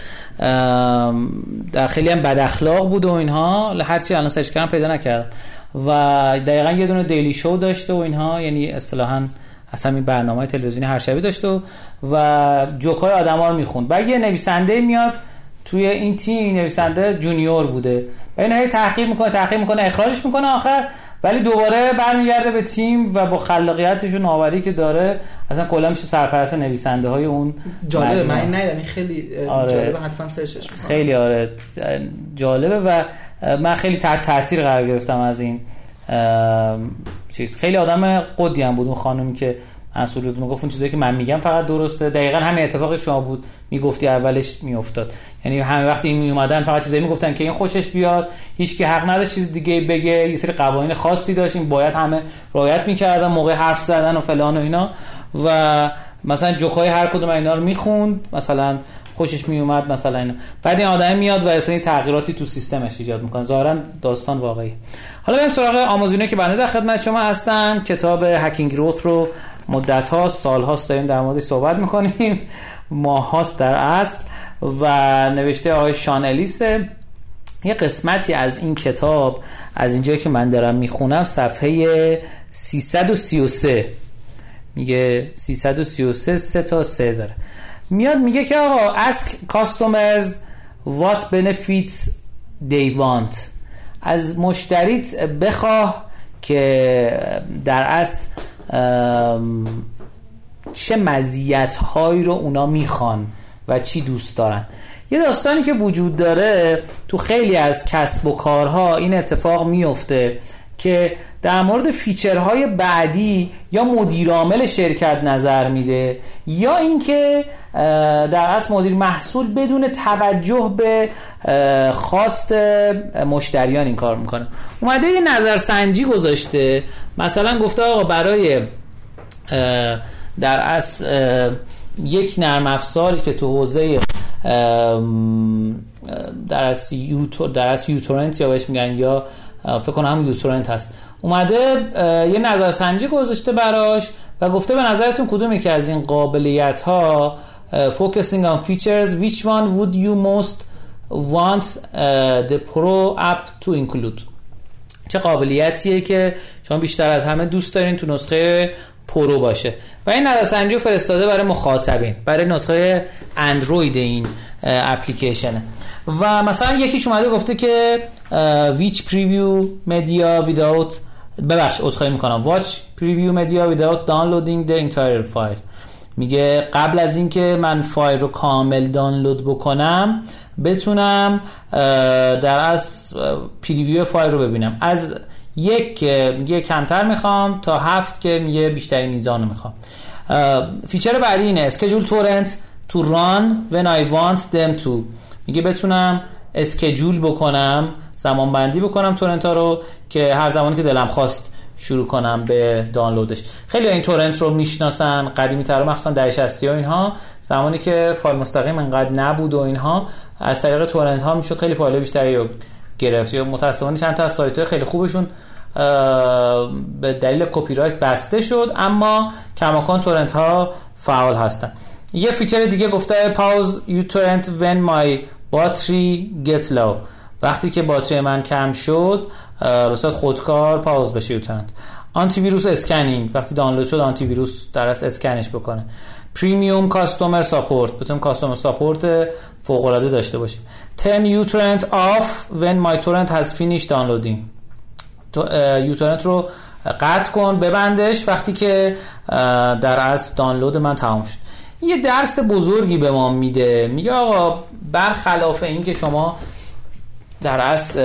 در خیلی هم بد اخلاق بود و اینها. هرچی الان سرچ کردم پیدا نکردم. و دقیقا یه دونه دیلی شو داشته و اینها یعنی اصطلاحا اصلا این برنامه تلویزیونی هر شبی داشته و, و جوکای آدما رو می‌خوند. بعد یه نویسنده میاد توی این تیم نویسنده جونیور بوده. و این هی تحقیق می‌کنه تحقیق می‌کنه اخراجش می‌کنه آخر ولی دوباره برمیگرده به تیم و با خلاقیتش و نوآوری که داره اصلا کلا میشه سرپرست نویسنده های اون جالبه من این خیلی آره. جالبه حتما سرچش خیلی آره جالبه و من خیلی تحت تاثیر قرار گرفتم از این چیز. خیلی آدم قدی هم بود اون خانومی که بود. می‌گفت اون چیزایی که من میگم فقط درسته. دقیقا همین اتفاقی شما بود. می‌گفتی اولش میافتاد. یعنی همه وقتی این میومدن فقط چیزایی می‌گفتن که این خوشش بیاد. هیچ که حق نداشت چیز دیگه بگه. یه سری قوانین خاصی داشت. این باید همه رعایت می‌کردن موقع حرف زدن و فلان و اینا. و مثلا جوکای هر کدوم اینا رو می‌خوند. مثلا خوشش میومد مثلا اینا. بعد این آدم میاد و اصلا تغییراتی تو سیستمش ایجاد می‌کنه. ظاهرا داستان واقعی حالا بریم سراغ آمازونه که بنده در خدمت شما هستم کتاب هکینگ گروث رو مدت ها سال هاست داریم در موردش صحبت می‌کنیم ماه هاست در اصل و نوشته آقای شان الیسه. یه قسمتی از این کتاب از اینجایی که من دارم می‌خونم صفحه 333 میگه 333 سه تا سه داره. میاد میگه که آقا ask customers what benefits they want. از مشتریت بخواه که در اصل چه مزیت هایی رو اونا می‌خوان و چی دوست دارن. یه داستانی که وجود داره تو خیلی از کسب و کارها این اتفاق میفته. که در مورد فیچرهای بعدی یا مدیرعامل شرکت نظر میده یا اینکه در اصل مدیر محصول بدون توجه به خواست مشتریان این کار می‌کنه. اومده یه نظرسنجی گذاشته. مثلا گفته آقا برای در اصل یک نرم افزاری که تو حوزه در از یوتورنت یا بهش میگن یا فکر کنم هم یوتورنت هست. اومده یه نظرسنجی گذاشته براش و گفته به نظرتون کدومی که از این قابلیت ها focusing on features which one would you most want the pro app to include چه قابلیتیه که شما بیشتر از همه دوست دارین تو نسخه pro باشه. و این نظرسنجی فرستاده برای مخاطبین برای نسخه اندروید این اپلیکیشنه. و مثلا یکیش اومده گفته که which preview media without ببخش عذرخواهی می‌کنم. watch preview media without downloading the entire file. میگه قبل از اینکه من فایل رو کامل دانلود بکنم بتونم در از preview فایل رو ببینم. از یک میگه کمتر می‌خوام تا هفت که میگه بیشتری میزان رو می‌خوام. feature بعدی اینه. schedule torrent to run when I want them to. میگه بتونم schedule بکنم زمان بندی بکنم torrent ها رو که هر زمانی که دلم خواست شروع کنم به دانلودش خیلی این torrent رو می‌شناسن قدیمی تر مخصوصا در 60 و اینها. زمانی که فایل مستقیم انقدر نبود و اینها از طریق torrent ها می‌شد خیلی فایل بیشتری رو گرفت. یا متاسفانه چند تا از سایت خیلی خوبشون به دلیل کپی رایت بسته شد اما کماکان torrent ها فعال هستن. یه feature دیگه گفته pause uTorrent when my battery gets low. وقتی که باتری من کم شد به خودکار pause بشه uTorrent antivirus scanning. وقتی دانلود شد آنتی ویروس در اسکنش بکنه. premium customer support بتونیم customer support فوق العاده داشته باشیم. Turn uTorrent off when my torrent has finished downloading. uTorrent رو قطع کن ببندش وقتی که در از دانلود من تمام شد. یه درس بزرگی به ما میده. میگه آقا برخلاف این که شما در از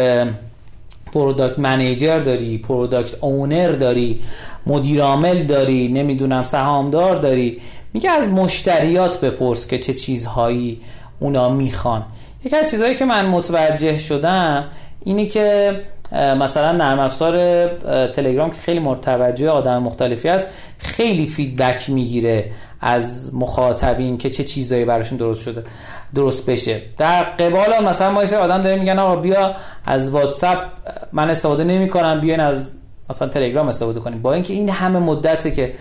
product manager داری product owner داری مدیر عامل داری نمی‌دونم سهامدار داری میگه از مشتریات بپرس که چه چیزهایی اونا می‌خوان. یکی از چیزهایی که من متوجه شدم اینی که مثلا نرم افزار تلگرام که خیلی مرتوجه آدم مختلفی است خیلی فیدبک می‌گیره از مخاطبین که چه چیزایی براشون درست شده درست بشه. در قبال مثلا ما آدم داریم میگن آقا بیا از واتساپ من استفاده نمی کنم بیاین از مثلا تلگرام استفاده کنیم. با اینکه این همه مدته که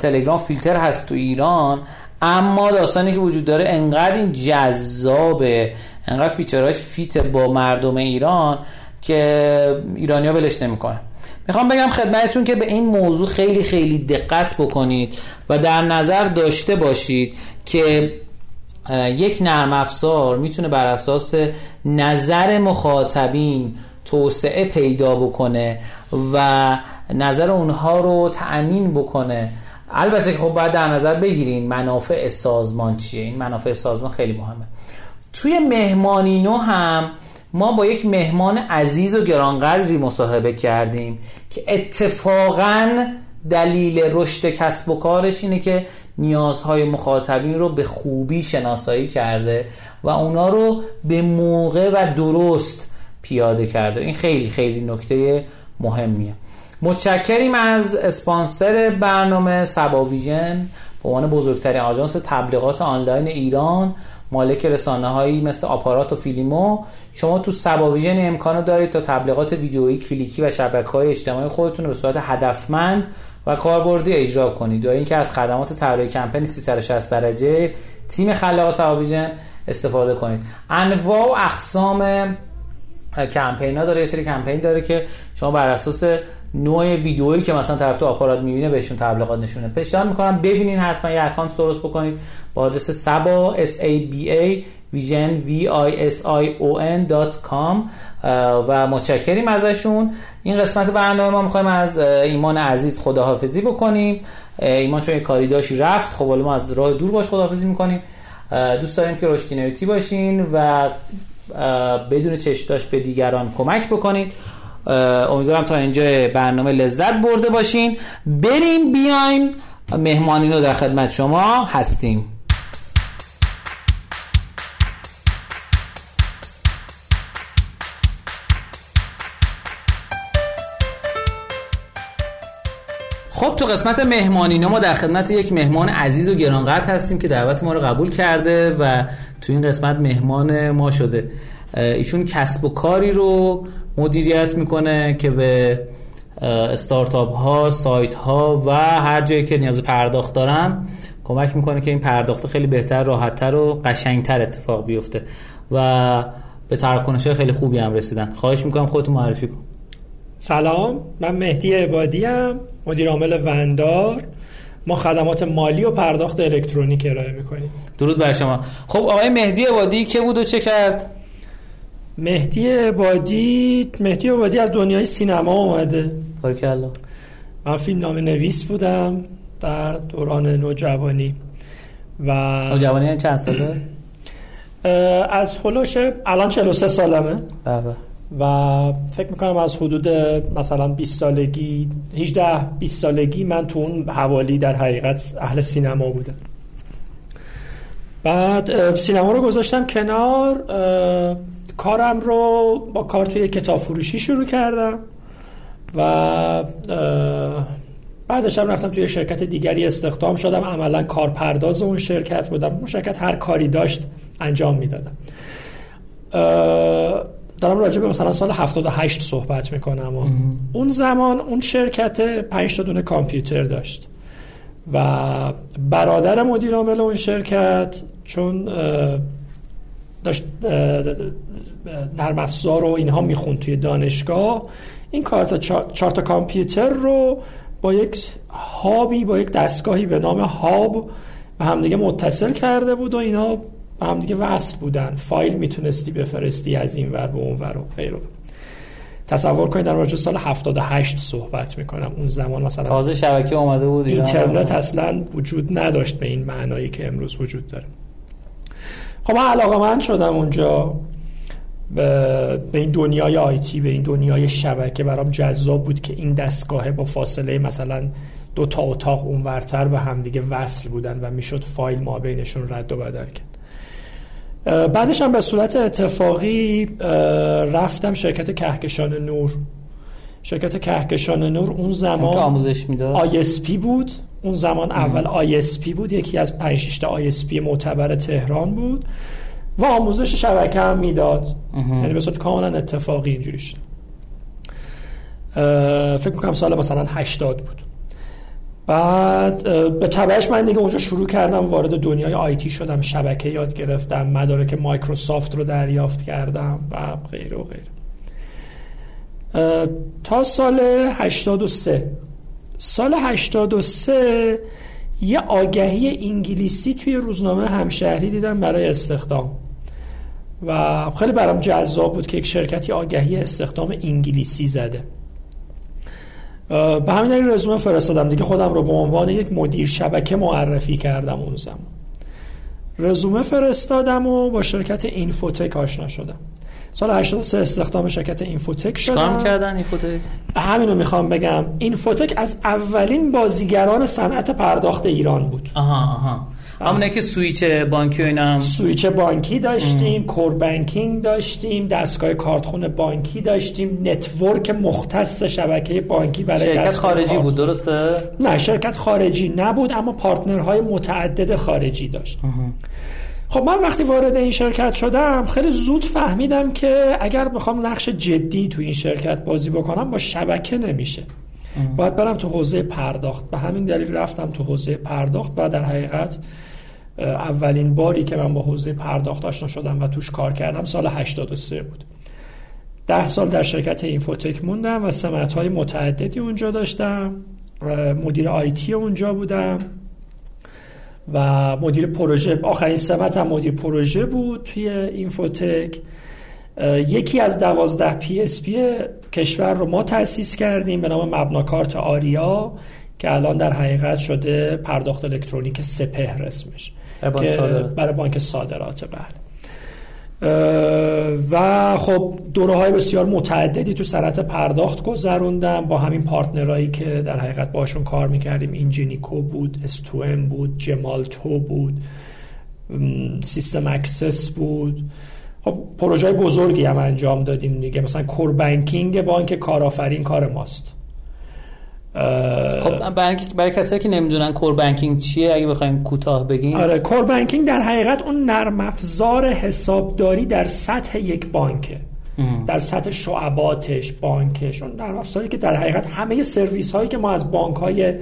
تلگرام فیلتر هست تو ایران اما داستانی که وجود داره انقدر این جذابه انقدر feature هاش fit با مردم ایران که ایرانیا ولش نمی‌کنن. می‌خوام بگم خدمتتون که به این موضوع خیلی خیلی دقت بکنید و در نظر داشته باشید که یک نرم افزار می‌تونه بر اساس نظر مخاطبین توسعه پیدا بکنه و نظر اونها رو تأمین بکنه. البته که خب باید در نظر بگیرین منافع سازمان چیه؟ این منافع سازمان خیلی مهمه. توی مهمانینو هم ما با یک مهمان عزیز و گرانقدری مصاحبه کردیم که اتفاقا دلیل رشد کسب و کارش اینه که نیازهای مخاطبین رو به خوبی شناسایی کرده و اونا رو به موقع و درست پیاده کرده. این خیلی خیلی نکته مهمیه. متشکریم از اسپانسر برنامه سباویژن. به عنوان بزرگترین آژانس تبلیغات آنلاین ایران مالک رسانه هایی مثل آپارات و فیلیمو شما تو سباویژن امکانو دارید تا تبلیغات ویدیویی کلیکی و شبکه های اجتماعی خودتون رو به صورت هدفمند و کاربردی اجرا کنید. یا اینکه از خدمات طراحی کمپین 360 درجه تیم خلاق سباویژن استفاده کنید. انواع و اقسام کمپین ها داره یه سری کمپین داره که شما بر اساس نوع ویدئویی که مثلا طرف تو آپارات می‌بینه بهشون تبلیغات نشونه پیشنهاد می‌کنم ببینین حتما یه اکانت درست بکنید. با آدرس سبا s a b a vision v i s i o n.com و متشکریم ازشون. این قسمت برنامه ما می‌خوایم از ایمان عزیز خداحافظی بکنیم. ایمان چون کاری داشتی رفت. خب ما از راه دور باش خداحافظی می‌کنیم. دوست داریم که رشدینویتی باشین و بدون چشم به دیگران کمک بکنید. امیدوارم تا اینجا برنامه لذت برده باشین. بریم بیایم. مهمانین رو در خدمت شما هستیم. خب تو قسمت مهمانینا ما در خدمت یک مهمان عزیز و گرانقدر هستیم که دعوت ما رو قبول کرده و تو این قسمت مهمان ما شده. ایشون کسب و کاری رو مدیریت می‌کنه که به استارتاپ ها سایت ها و هر جایی که نیاز پرداخت دارن کمک می‌کنه که این پرداخت خیلی بهتر راحتتر و قشنگتر اتفاق بیفته و به تراکنش خیلی خوبی هم رسیدن. خواهش می‌کنم خودتون معرفی کن سلام من مهدی عبادی ام مدیر عامل وندار. ما خدمات مالی و پرداخت الکترونیک ارائه می‌کنیم. درود بر شما. خب آقای مهدی عبادی که بود و چه کرد؟ مهدی عبادی مهدی عبادی از دنیای سینما اومده. الله من فیلم نام نویس بودم در دوران نوجوانی و نوجوانی یعنی چند ساله؟ از هلوش الان 43 سالمه. بله. و فکر می‌کنم از حدود مثلا 20 سالگی 18 20 سالگی من تو اون حوالی در حقیقت اهل سینما بودم. بعد سینما رو گذاشتم کنار کارم رو با کار توی کتاب فروشی شروع کردم و بعدش هم رفتم توی شرکت دیگری استخدام شدم. عملا کارپرداز اون شرکت بودم. اون شرکت هر کاری داشت انجام می‌دادم. دارم راجع به مثلا سال 78 صحبت می‌کنم. و اون زمان اون شرکت 5 تا دونه کامپیوتر داشت و برادر مدیر عامل اون شرکت چون داشت نرم افزار و اینها می‌خوند توی دانشگاه. این کارت چهار تا کامپیوتر رو با یک هابی با یک دستگاهی به نام هاب به همدیگه متصل کرده بود و اینا به همدیگه وصل بودن. فایل می‌تونستی بفرستی از این ور به اون ور و غیره. تصور کنید در مورد سال 78 صحبت می‌کنم. اون زمان مثلا تازه شبکه اومده بود اینترنت اصلا وجود نداشت به این معنایی که امروز وجود داره. خب من علاقه من شدم اونجا. به این دنیای آیتی به این دنیای شبکه برام جذاب بود که این دستگاه با فاصله مثلا دو تا اتاق اونورتر به همدیگه وصل بودن و می‌شد فایل ما بینشون رد و بدل کرد. بعدش هم به صورت اتفاقی رفتم شرکت کهکشان نور. شرکت کهکشان نور اون زمان آموزش می‌داد؟ ISP بود. اون زمان اول ISP بود یکی از 5 6 تا ISP معتبر تهران بود و آموزش شبکه هم می‌داد. یعنی به صورت کاملا اتفاقی اینجوری شد. فکر می‌کنم سال مثلا 80 بود. بعد به تبعش من دیگه اونجا شروع کردم وارد دنیای آیتی شدم شبکه یاد گرفتم مدارک مایکروسافت رو دریافت کردم و غیره و غیره. تا سال 83 سال 83 یه آگهی انگلیسی توی روزنامه همشهری دیدم برای استخدام. و خیلی برام جذاب بود که یک شرکتی آگهی استخدام انگلیسی زده. به همین دلیل رزومه فرستادم دیگه خودم رو به عنوان یک مدیر شبکه معرفی کردم اون زمان. رزومه فرستادم و با شرکت اینفوتک آشنا شدم. سال 83 استخدام شرکت اینفوتک شدم چیکار کردن اینفوتک؟ همین رو می‌خوام بگم. اینفوتک از اولین بازیگران صنعت پرداخت ایران بود. آها آها. همونه که سویچ بانکی و اینا هم. سویچ بانکی داشتیم core banking داشتیم دستگاه کارتخون بانکی داشتیم network مختص شبکه بانکی برای شرکت خارجی بود درسته؟ نه شرکت خارجی نبود اما پارتنرهای متعدد خارجی داشت. خب من وقتی وارد این شرکت شدم خیلی زود فهمیدم که اگر بخوام نقش جدی تو این شرکت بازی بکنم با شبکه نمیشه. باید برم تو حوزه پرداخت. به همین دلیل رفتم تو حوزه پرداخت و در حقیقت اولین باری که من با حوزه پرداخت آشنا شدم و توش کار کردم سال 83 بود. ده سال در شرکت اینفوتک موندم و سمت های متعددی اونجا داشتم. مدیر IT اونجا بودم. و مدیر پروژه آخرین سمت هم مدیر پروژه بود توی اینفوتک. یکی از دوازده PSP کشور رو ما تأسیس کردیم به نام مبناکارت آریا که الان در حقیقت شده پرداخت الکترونیک سپهر اسمش. که برای بانک صادرات بله. و خب دوره های بسیار متعددی تو صنعت پرداخت گذروندم با همین partner هایی که در حقیقت باشون کار می‌کردیم. Ingenico بود استوئم بود Gemalto بود System Access بود. خب پروژه بزرگی هم انجام دادیم دیگه. مثلا core banking بانک کارآفرین کار ماست. خب برای, برای کسایی که نمی‌دونن core banking چیه اگه بخوایم کوتاه بگیم. آره core banking در حقیقت اون نرم افزار حسابداری در سطح یک بانکه. در سطح شعباتش بانکش اون نرم افزاری که در حقیقت همه سرویس هایی که ما از بانک های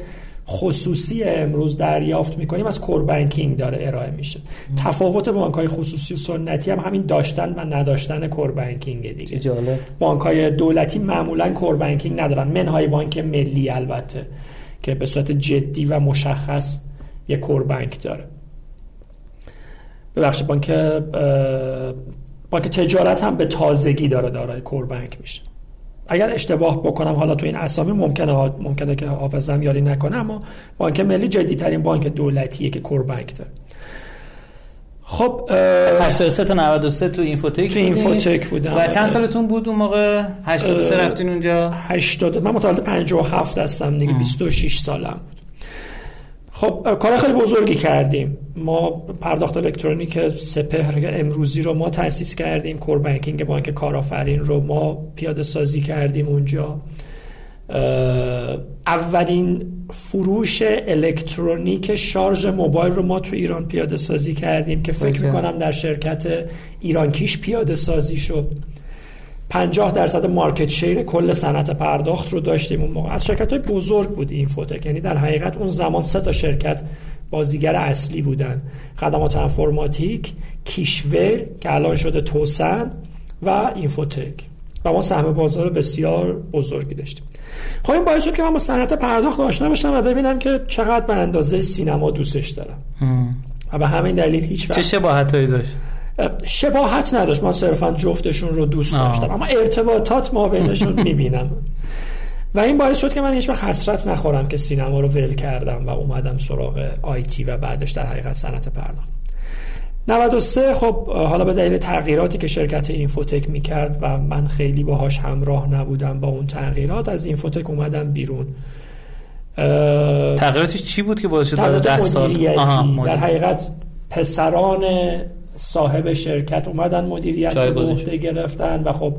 خصوصی امروز دریافت می‌کنیم از core banking داره ارائه میشه. تفاوت بانک های خصوصی و سنتی هم همین داشتن و نداشتن core banking دیگه. جالب. بانک های دولتی معمولا core banking ندارن. منهای بانک ملی البته که به صورت جدی و مشخص یک کور بانک داره. ببخشید بانک بانک تجارت هم به تازگی داره دارای کور بانک میشه. اگر اشتباه بکنم حالا تو این اسامی ممکنه ممکنه که حافظم یاری نکنه اما بانک ملی جدی ترین بانک دولتیه که کور بانک داره. خب از 83 تا 93 تو اینفوتک تو اینفوتک بودم. و چند سالتون بود اون موقع؟ 83 رفتین اونجا؟ 80 من متولد 57 هستم دیگه 26 سالم. خب کار خیلی بزرگی کردیم. ما پرداخت الکترونیک سپهر امروزی رو ما تأسیس کردیم. core banking بانک کارآفرین رو ما پیاده سازی کردیم اونجا. اولین فروش الکترونیک شارژ موبایل رو ما تو ایران پیاده سازی کردیم که فکر می‌کنم در شرکت ایرانکیش پیاده سازی شد. 50 درصد market share کل صنعت پرداخت رو داشتیم اون موقع. از شرکت های بزرگ بود این فوتک. یعنی در حقیقت اون زمان سه تا شرکت بازیگر اصلی بودن. خدمات انفرماتیک کیشور که الان شده توسن و اینفوتک. و ما سهم بازار بسیار بزرگی داشتیم. خب این باعث شد که من با صنعت پرداخت آشنا بشم و ببینم که چقدر به اندازه سینما دوستش دارم. و به همین دلیل هیچ وقت چه شباهتایی داشت؟ شباهت نداشت. من صرفا جفتشون رو دوست داشتم. اما ارتباطات ما بینشون می‌بینم. و این باعث شد که من هیچ وقت حسرت نخورم که سینما رو ول کردم و اومدم سراغ آیتی و بعدش در حقیقت صنعت پرداخت. 93 خب حالا به دلیل تغییراتی که شرکت اینفوتک می‌کرد و من خیلی باهاش همراه نبودم با اون تغییرات از اینفوتک اومدم بیرون. تغییراتش چی بود که باعث شد؟ ده سال؟ در حقیقت پسران صاحب شرکت اومدن مدیریت رو عهده گرفتن و خب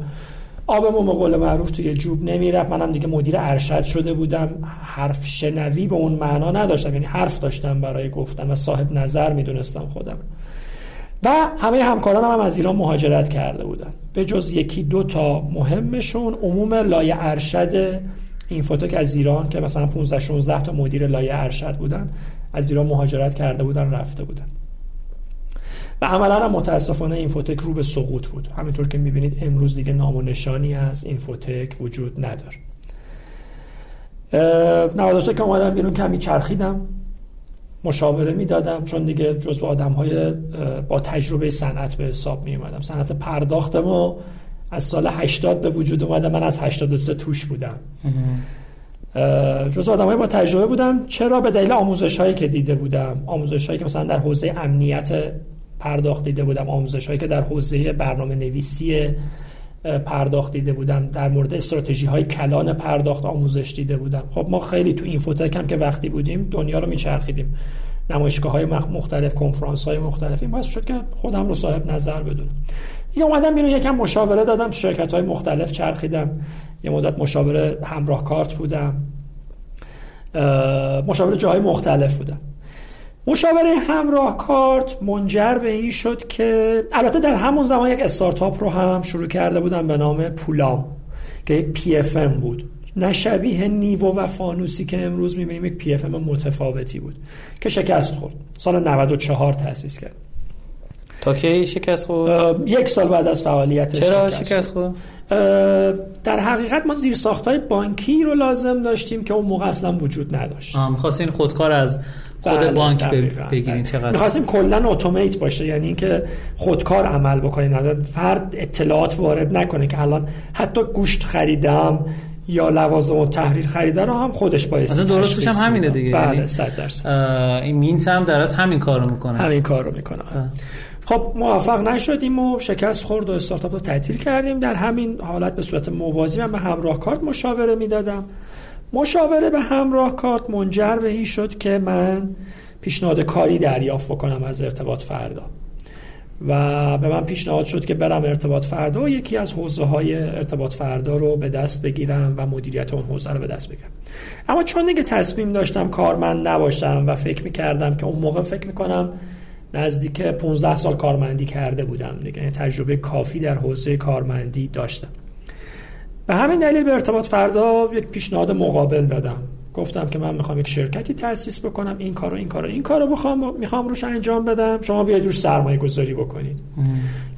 آبمون به قول معروف توی جوب نمی‌رفت. منم دیگه مدیر ارشد شده بودم. حرف شنوی به اون معنا نداشتم. یعنی حرف داشتم برای گفتن و صاحب نظر می‌دونستم خودم. و همه همکارانم هم, هم از ایران مهاجرت کرده بودن. به جز یکی دو تا مهمشون عموم لایه ارشد این فوتوک از ایران که مثلا 15 16 تا مدیر لایه ارشد بودن از ایران مهاجرت کرده بودن رفته بودن. و عملا هم متاسفانه اینفوتک رو به سقوط بود. همینطور که می‌بینید امروز دیگه نام و نشانی از اینفوتک وجود نداره. 93 که اومدم بیرون کمی چرخیدم مشاوره می‌دادم چون دیگه جزو آدم های با تجربه صنعت به حساب می اومدم صنعت پرداخت ما از سال 80 به وجود اومده من از 83 توش بودم. آدم های با تجربه بودم. چرا؟ به دلیل آموزش هایی که دیده بودم. آموزش هایی که مثلا در حوزه امنیت پرداخت دیده بودم. آموزش هایی که در حوزه برنامه نویسی پرداخت دیده بودم. در مورد استراتژی های کلان پرداخت آموزش دیده بودم. خب ما خیلی تو این فوتک هم که وقتی بودیم دنیا رو میچرخیدیم. نمایشگاه های مختلف کنفرانس های مختلف این شد که خودم رو صاحب نظر بدونم. یه اومدم بیرون یکم مشاوره دادم. تو شرکت های مختلف چرخیدم. یه مدت مشاوره همراه کارت بودم. مشاوره جاهای مختلف بودم. مشاوره همراه کارت منجر به این شد که البته در همون زمان یک استارتاپ رو هم شروع کرده بودم به نام پولام که یک PFM بود نه شبیه نیو و فانوسی که امروز می‌بینیم یک PFM متفاوتی بود که شکست خورد سال 94 تأسیس کرد تا کی شکست خورد؟ یک سال بعد از فعالیتش چرا شکست خورد؟ در حقیقت ما زیر های بانکی رو لازم داشتیم که اون موقع اصلا وجود نداشت. می‌خواستین خودکار از خود بله بانک بگیرین چقدر؟ می‌خواستیم کلا اتومات باشه یعنی اینکه خودکار عمل بکنین. فرد اطلاعات وارد نکنه که الان حتی گوشت خریدم یا لوازم و تحریر خریده رو هم خودش باید اصلا درست هم همینه دیگه بله یعنی صد درصد. این مینت هم در از همین کارو می‌کنه. همین کارو می‌کنه. خب موفق نشدیم و شکست خورد و استارتاپ رو تعطیل کردیم. در همین حالت به صورت موازی من به همراه کارت مشاوره می‌دادم. مشاوره به همراه کارت منجر به این شد که من پیشنهاد کاری دریافت بکنم از ارتباط فردا. و به من پیشنهاد شد که برم ارتباط فردا و یکی از حوزه های ارتباط فردا رو به دست بگیرم و مدیریت اون حوزه رو به دست بگیرم. اما چون دیگه تصمیم داشتم کارمند نباشم و فکر می‌کردم که اون موقع فکر می‌کنم نزدیک 15 سال کارمندی کرده بودم دیگه. یعنی تجربه کافی در حوزه کارمندی داشتم. به همین دلیل به ارتباط فردا یک پیشنهاد مقابل دادم. گفتم که من می‌خوام یک شرکتی تأسیس بکنم. این کارو این کارو این کارو بخوام می‌خوام روش انجام بدم. شما بیاید روش سرمایه گذاری بکنید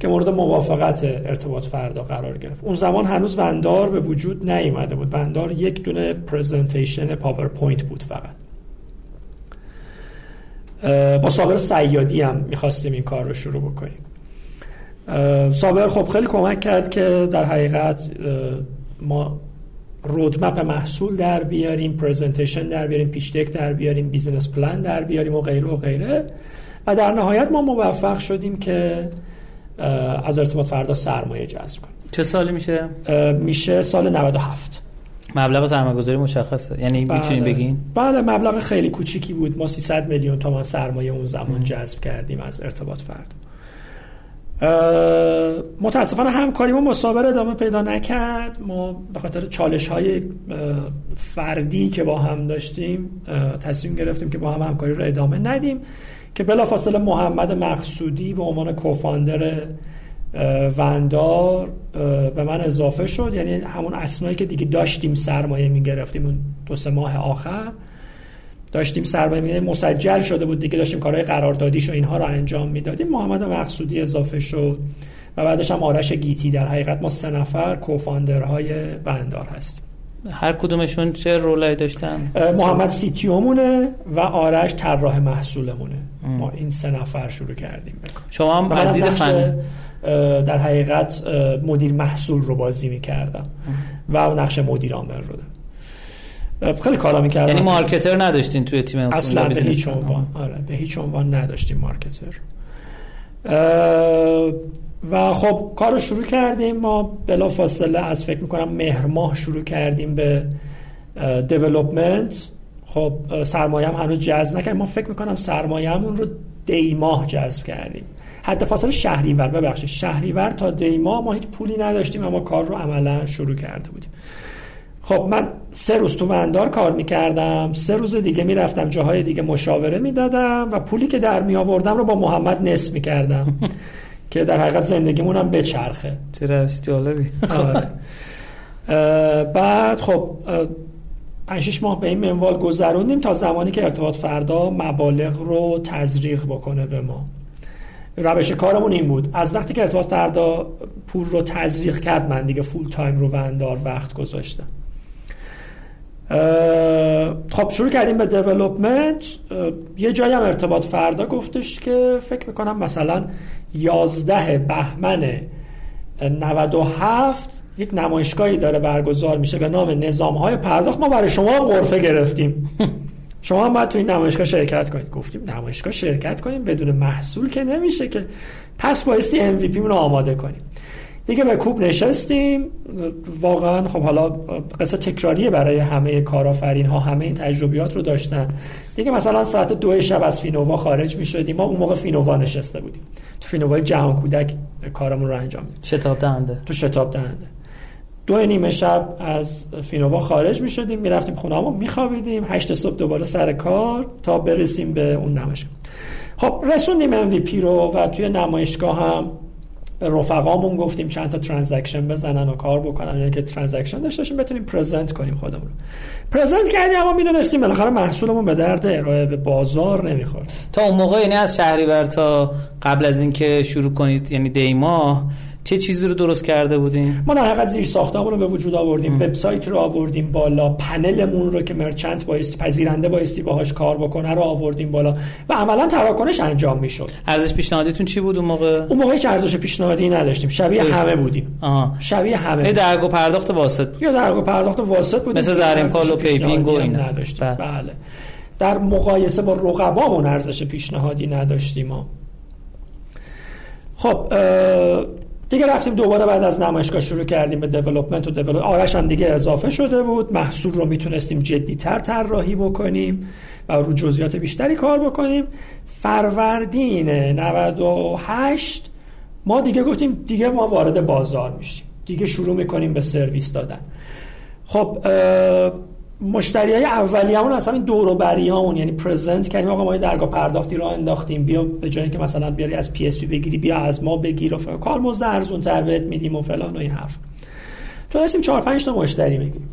که مورد موافقت ارتباط فردا قرار گرفت. اون زمان هنوز وندار به وجود نیومده بود. وندار یک دونه presentation PowerPoint بود فقط. با صابر سیادی هم می‌خواستیم این کار رو شروع بکنیم. صابر خب خیلی کمک کرد که در حقیقت ما roadmap محصول در بیاریم presentation در بیاریم pitch deck در بیاریم business plan در بیاریم و غیره و غیره. و در نهایت ما موفق شدیم که از ارتباط فردا سرمایه جذب کنیم. چه سالی میشه؟ میشه سال 97 مبلغ سرمایه گذاری مشخصه. یعنی بله. می‌تونید بگین بله مبلغ خیلی کوچیکی بود. ما 300 میلیون تومان سرمایه اون زمان جذب کردیم از ارتباط فردا متاسفانه همکاری ما مسابقه ادامه پیدا نکرد. ما به خاطر چالش های فردی که با هم داشتیم تصمیم گرفتیم که با هم همکاری رو ادامه ندیم که بلافاصله محمد مقصودی به عنوان کوفاندر وندار به من اضافه شد. یعنی همون اسنایی که دیگه داشتیم سرمایه می‌گرفتیم اون دو سه ماه آخر. داشتیم سرمایه مسجل شده بود دیگه داشتیم کارهای قراردادیش و اینها رو انجام می‌دادیم. محمد مقصودی اضافه شد و بعدش هم آرش گیتی. در حقیقت ما سه نفر کوفاندرهای بندار هستیم. هر کدومشون چه رولایی داشتن؟ محمد سیتیومونه و آرش طراح محصولمونه. ما این سه نفر شروع کردیم بکن. شما هم از دید فن در حقیقت مدیر محصول رو بازی می‌کردم. و نقش مدیر عامل رو خیلی کارا می‌کردم. یعنی مارکتر نداشتین توی تیم اصلا به هیچ عنوان. آره به هیچ عنوان نداشتیم مارکتر. و خب کار رو شروع کردیم. ما بلا فاصله از فکر می‌کنم مهر ماه شروع کردیم به دیولوپمنت خب سرمایه هم هنوز جذب نکردیم. ما فکر می‌کنم سرمایه همون رو دی ماه جذب کردیم. حتی فاصله شهریور. ببخشید شهریور تا دی ماه ما هیچ پولی نداشتیم اما کار رو عملا شروع کرده بودیم. خب من سه روز تو وندار کار می‌کردم. سه روز دیگه می‌رفتم جاهای دیگه مشاوره می‌دادم و پولی که در می آوردم رو با محمد نصف می‌کردم که در حقیقت زندگیمون هم بچرخه. چرا جالبی. آره. بعد خب پنج ماه به این منوال گذروندیم تا زمانی که ارتباط فردا مبالغ رو تزریق بکنه به ما. روش کارمون این بود. از وقتی که ارتباط فردا پول رو تزریق کرد من دیگه full time رو وندار وقت گذاشتم. خب شروع کردیم به development یه جایی هم ارتباط فردا گفتش که فکر می‌کنم مثلا 11 بهمن 97 یک نمایشگاهی داره برگزار میشه به نام نظام های پرداخت. ما برای شما غرفه گرفتیم. شما هم باید تو این نمایشگاه شرکت کنید. گفتیم نمایشگاه شرکت کنیم بدون محصول که نمیشه که. پس بایستی MVP رو آماده کنیم. دیگه به کوب نشستیم. واقعا خب حالا قصه تکراریه برای همه کارآفرین ها همه این تجربیات رو داشتن. دیگه مثلا ساعت دو شب از فینووا خارج می شدیم ما اون موقع فینووا نشسته بودیم. تو فینووای جهان کودک کارمون رو انجام میدیم شتاب دهنده. تو شتاب دهنده. دو نیمه شب از فینووا خارج می شدیم می رفتیم خونه همون می خوابیدیم هشت صبح دوباره سر کار تا برسیم به اون نمایشگاه. خب رسوندیم MVP رو و توی نمایشگاه هم به رفقامون گفتیم چند تا transaction بزنن و کار بکنن. یعنی که transaction داشته باشیم بتونیم present کنیم خودمون رو. present کردیم اما می‌دونستیم بالاخره محصولمون به درد ارائه به بازار نمی‌خورد تا اون موقع یعنی از شهریور تا قبل از اینکه شروع کنید یعنی دی ماه چه چیزی رو درست کرده بودیم ما در حقیقت زیر ساختمون رو به وجود آوردیم. وبسایت رو آوردیم بالا. پنلمون رو که merchant بایستی پذیرنده بایستی باهاش کار بکنه رو آوردیم بالا. و عملا تراکنش انجام می‌شد. ارزش پیشنهادیتون چی بود اون موقع؟ اون موقع هیچ ارزش پیشنهادی نداشتیم. شبیه همه بودیم. آها. شبیه همه درگاه پرداخت واسط بود. یا درگاه پرداخت واسط بود. مثل زرین پال و پیپینگ و اینا. نداشتیم. بله. بله. در مقایسه با رقبامون ارزش پیشنهادی نداشتیم. ما خب دیگه رفتیم دوباره بعد از نمایشگاه شروع کردیم به دیولپمنت و دیولپ آرش هم دیگه اضافه شده بود. محصول رو می‌تونستیم جدیتر طراحی بکنیم و رو جزئیات بیشتری کار بکنیم. فروردین 98 ما دیگه گفتیم دیگه ما وارد بازار میشیم. دیگه شروع می‌کنیم به سرویس دادن. خب مشتری های اولی همون اصلا این دوروبری همون یعنی present کردیم آقا ما درگاه پرداختی رو انداختیم بیا به جایی که مثلا بیاری از PSP بگیری بیا از ما بگیر و فلان. کار مزد ارزون تر بهت میدیم و فلان و این حرف. تونستیم 4 5 تا مشتری بگیریم.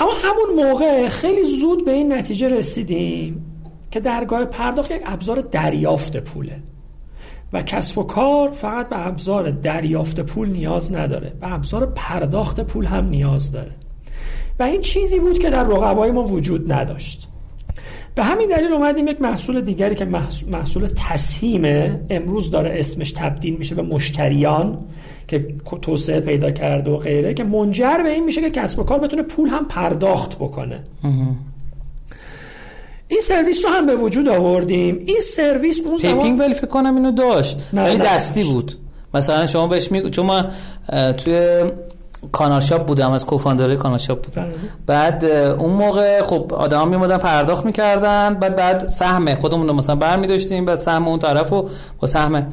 اما همون موقع خیلی زود به این نتیجه رسیدیم که درگاه پرداخت یک ابزار دریافت پوله. و کسب و کار فقط به ابزار دریافت پول نیاز نداره به ابزار پرداخت پول هم نیاز داره. و این چیزی بود که در رقبای ما وجود نداشت. به همین دلیل اومدیم یک محصول دیگری که محصول تسهیمه امروز داره اسمش تبدیل میشه به مشتریان که توسعه پیدا کرده و غیره که منجر به این میشه که کسب و کار بتونه پول هم پرداخت بکنه. این سرویس رو هم به وجود آوردیم. این سرویس اون زمان پیپینگ ولی فکر کنم اینو داشت. ولی دستی بود. مثلا شما بهش می چون ما توی کانال شاپ بودم از co-founder های کانال شاپ بودم. بعد اون موقع خب آدم میمدن پرداخت می‌کردن بعد بعد سهم خودمون رو مثلا برمی داشتیم بعد سهم اون طرف رو با سهم.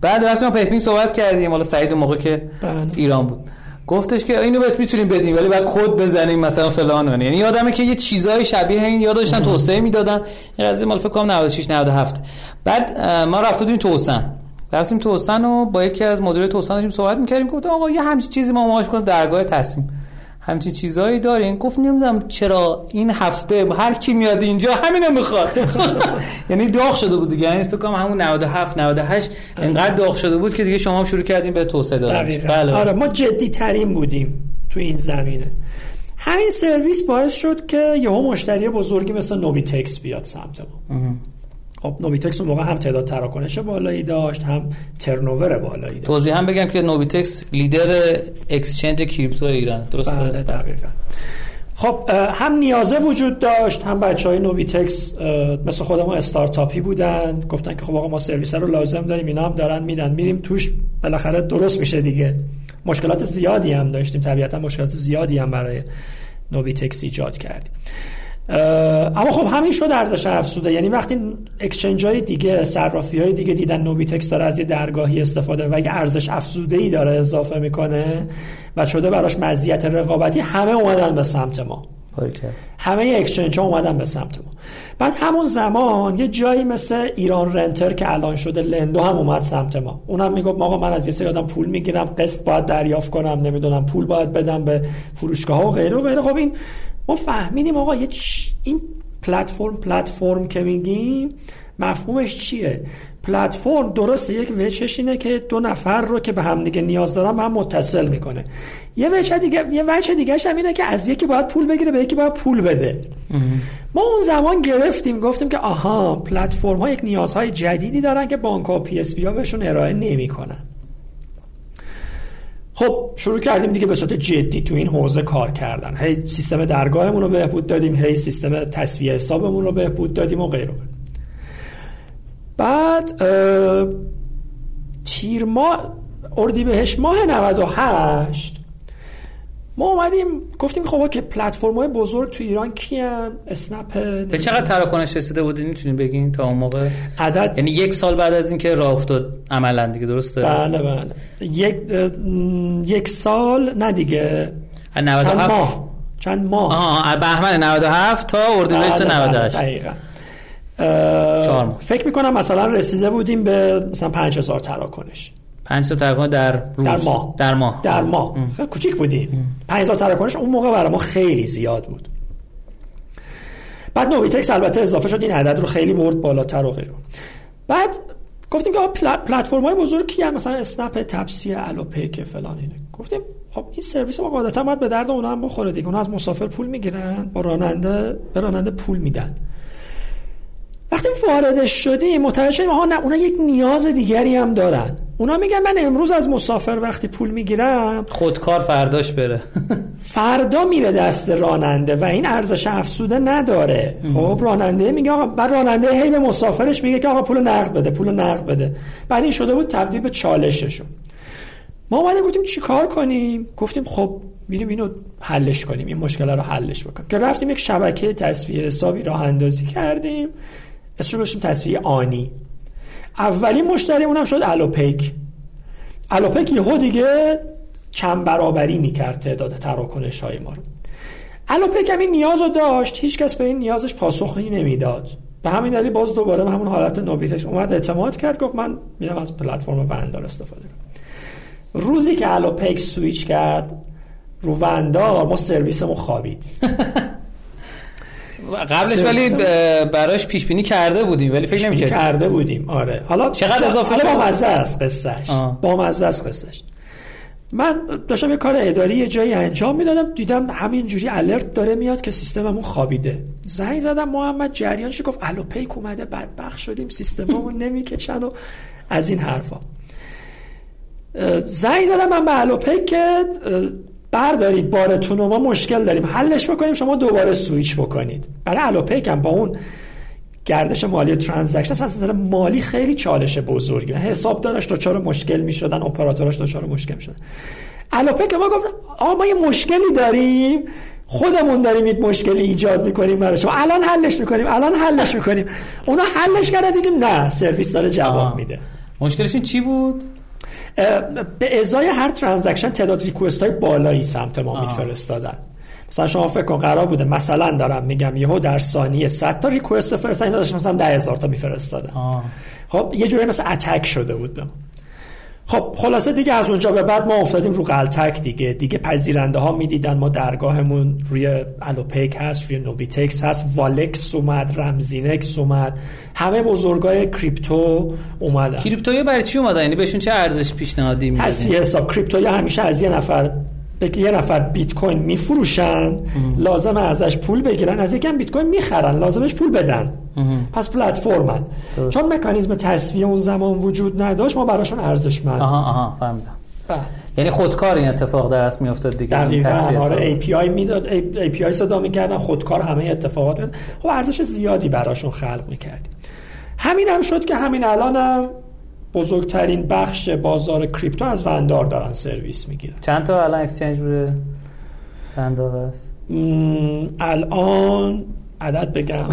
بعد رفتیم پیپینگ صحبت کردیم. حالا سعید اون موقع که بله. ایران بود. گفتش که اینو بهت می‌تونیم بدیم ولی بعد کد بزنیم مثلا فلان یعنی یادمه که یه چیزای شبیه این یاد داشتن توسعه می‌دادن. این قضیه مال فکر کنم 96 97 بعد ما رفت بودیم توسن رفتیم توسن و با یکی از مدیر توسن داشتیم صحبت می‌کردیم گفتم آقا یه همچین چیزی ما ماش کنیم درگاه تصمیم همچین چیزایی دارین؟ گفت نمی‌دونم چرا این هفته هر کی میاد اینجا همینو می‌خواد. یعنی داغ شده بود دیگه. یعنی فکر کنم همون 97 98 انقدر داغ شده بود که دیگه شما شروع کردیم به توسعه دادن. بله. آره ما جدی ترین بودیم تو این زمینه. همین سرویس باعث شد که یهو مشتری بزرگی مثل نوبی تکس بیاد سمت ما. خب نوبیتکس اون موقع هم تعداد تراکنش بالایی داشت هم turnover بالایی داشت. توضیح هم بگم که نوبیتکس leader exchange crypto ایران درسته؟ بله دقیقا. خب هم نیازه وجود داشت هم بچه های نوبیتکس مثل خودمون استارتاپی بودن گفتن که خب آقا ما سرویس رو لازم داریم اینا هم دارن میدن. میریم توش بالاخره درست میشه دیگه. مشکلات زیادی هم داشتیم طبیعتا مشکلات زیادی هم برای نوبیتکس ایجاد کردیم. اما خب همین شد ارزش افزوده. یعنی وقتی exchange های دیگه صرافی های دیگه دیدن نوبیتکس داره از یه درگاهی استفاده و اگه ارزش افزوده ای داره اضافه می‌کنه و شده براش مزیت رقابتی همه اومدن به سمت ما. همه exchange ها اومدن به سمت ما. بعد همون زمان یه جایی مثل ایران رنتر که الان شده لندو هم اومد سمت ما. اونم می‌گفت آقا من از یه سری آدم پول می‌گیرم قسط باید دریافت کنم نمی‌دونم پول باید بدم به فروشگاه ها و غیره و غیره. خب این ما فهمیدیم آقا یه این پلتفرم پلتفرم که میگیم مفهومش چیه؟ پلتفرم درسته یک وجهش اینه که دو نفر رو که به هم دیگه نیاز دارن به هم متصل می‌کنه. یه وجه دیگه یه وجه دیگه هم اینه که از یکی باید پول بگیره به یکی باید پول بده. ما اون زمان گرفتیم گفتیم که آها پلتفرم ها یک نیازهای جدیدی دارن که بانک ها PSP ها بهشون ارائه نمی‌کنن. خب شروع کردیم دیگه به صورت جدی تو این حوزه کار کردن. هی سیستم درگاهمون رو بهبود دادیم هی سیستم تصویه حسابمون رو بهبود دادیم و غیره. بعد تیر ماه اردیبهشت ماه 98 ما اومدیم گفتیم خب که پلتفرم های بزرگ تو ایران کیان؟ اسنپ به چقدر تراکنش رسیده بودین می‌تونین بگین تا اون موقع؟ عدد یعنی یک سال بعد از اینکه راه افتاد عملا دیگه درسته؟ بله بله. یک یک سال نه دیگه. 97 چند ماه؟ چند ماه؟ آها بهمن 97 تا اردیبهشت 98 بله، دقیقاً. فکر می‌کنم مثلا رسیده بودیم به مثلا 5000 تراکنش. 5000 تراکنش در روز. در ماه. در ماه. در ماه. خیلی کوچیک بودیم. 5000 تراکنش اون موقع برای ما خیلی زیاد بود. بعد نوبیتکس البته اضافه شد این عدد رو خیلی برد بالاتر و غیره. بعد گفتیم که پلتفرم های بزرگ کیه مثلا اسنپ تپسی الوپیک فلان اینه. گفتیم خب این سرویس ما قاعدتا باید به درد اونا هم بخوره دیگه. اونا از مسافر پول می‌گیرن با راننده به راننده پول میدن. وقتی واردش شدیم متوجه شدیم ها نه اونا یک نیاز دیگری هم دارن. اونا میگن من امروز از مسافر وقتی پول می‌گیرم خودکار فرداش بره. فردا میره دست راننده و این ارزش افزوده نداره. خب راننده میگه آقا بعد راننده هی به مسافرش میگه که آقا پول نقد بده پول نقد بده. بعد این شده بود تبدیل به چالششون. ما اومدیم گفتیم چیکار کنیم؟ گفتیم خب میریم اینو حلش کنیم این مشکل رو حلش بکنیم. که رفتیم یک شبکه تصویر حسابی راه اندازی کردیم. اسمش رو باشیم تصویه آنی. اولین مشتری اونم شد الوپیک. الوپیک یهو دیگه چند برابری می‌کرد تعداد تراکنش های ما رو. الوپیک همین نیاز رو داشت هیچکس به این نیازش پاسخی نمی‌داد. به همین دلیل باز دوباره همون حالت نوبیتش اومد اعتماد کرد گفت من میرم از پلتفرم وندار استفاده کنم. روزی که الوپیک سویچ کرد رو وندار ما سرویسمون خوابید. قبلش ولی براش پیش بینی کرده بودیم ولی فکر نمی‌کردیم. کرده بودیم آره. حالا چقدر اضافه شد با مزه است قصهش با مزه است قصهش من داشتم یه کار اداری یه جایی انجام می‌دادم دیدم همینجوری الرت داره میاد که سیستممون خوابیده. زنگ زدم محمد جریانش گفت الو پیک اومده بدبخت شدیم سیستممون نمی‌کشن و از این حرفا. زنگ زدم من به الو پیک که بردارید بارتون رو ما مشکل داریم. حلش بکنیم شما دوباره سویچ بکنید. برای الوپیک هم با اون گردش مالی transaction از نظر مالی خیلی چالش بزرگی حسابدارش دچار مشکل می‌شدن اپراتورش دچار مشکل می‌شدن. الوپیک ما گفت آ ما یه مشکلی داریم خودمون داریم یک مشکلی ایجاد می‌کنیم برای شما. الان حلش می‌کنیم الان حلش می‌کنیم. اونا حلش کردن دیدیم نه سرویس داره جواب میده. مشکلشون چی بود؟ به ازای هر transaction تعداد request های بالایی سمت ما میفرستادن. مثلا شما فکر کن قرار بوده مثلا دارم میگم یهو در ثانیه 100 تا request بفرستن اینا داشت مثلا 10000 تا میفرستادن. خب یه جوری مثل attack شده بود به خب خلاصه دیگه از اونجا به بعد ما افتادیم رو غلتک دیگه. دیگه پذیرنده ها می‌دیدن. ما درگاهمون روی الوپیک هست روی نوبیتکس هست. والکس اومد رمزینکس اومد. همه بزرگای کریپتو اومدن. کریپتویا برای چی اومدن؟ یعنی بهشون چه ارزش پیشنهادی میدن تصفیه حساب. کریپتویا همیشه از یه نفر به یه نفر بیت کوین میفروشن لازم ازش پول بگیرن. از یکم بیت کوین می‌خرن لازمش پول بدن. پس پلتفرمن. چون مکانیزم تصفیه اون زمان وجود نداشت ما براشون ارزشمند. آها آها فهمیدم. بله. یعنی خودکار این اتفاق در اصل میافتاد دیگه دقیقاً آره API می‌داد API صدا می‌کردن خودکار همه اتفاقات خب ارزش زیادی براشون خلق می‌کردیم. همین هم شد که همین الان هم بزرگترین بخش بازار کریپتو از وندار دارن سرویس می‌گیرن. چند تا الان اکسچنج روی وندار هست الان عدد بگم.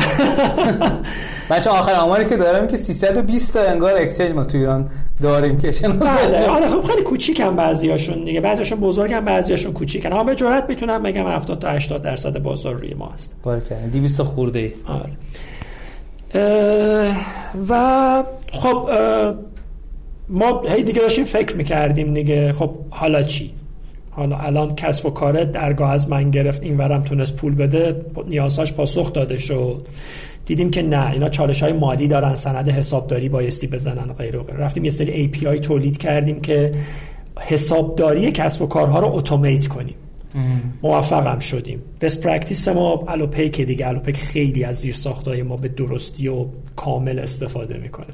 بچه آخر آماری که دارم که 320 تا انگار اکسچنج ما تو ایران داریم که بله آره خب خیلی کوچیکن بعضیاشون دیگه. بعضیاشون بزرگن بعضیاشون کوچیکن. اما به جرات می‌تونم بگم 70 تا 80 درصد بازار روی ما هست. بارکه 200 خورده ای. آره. و خب ما هی دیگه داشتیم فکر می‌کردیم دیگه. خب حالا چی؟ حالا الان کسب و کار درگاه از من گرفت این ورم تونست پول بده نیازهاش پاسخ داده شد. دیدیم که نه اینا چالش های مالی دارن سند حسابداری بایستی بزنن غیره و غیره رفتیم یه سری API تولید کردیم که حسابداری کسب و کارها رو اتومات کنیم. موفقم شدیم. best practice ما الوپیک دیگه. الوپیک خیلی از زیر ساختای ما به درستی و کامل استفاده می‌کنه.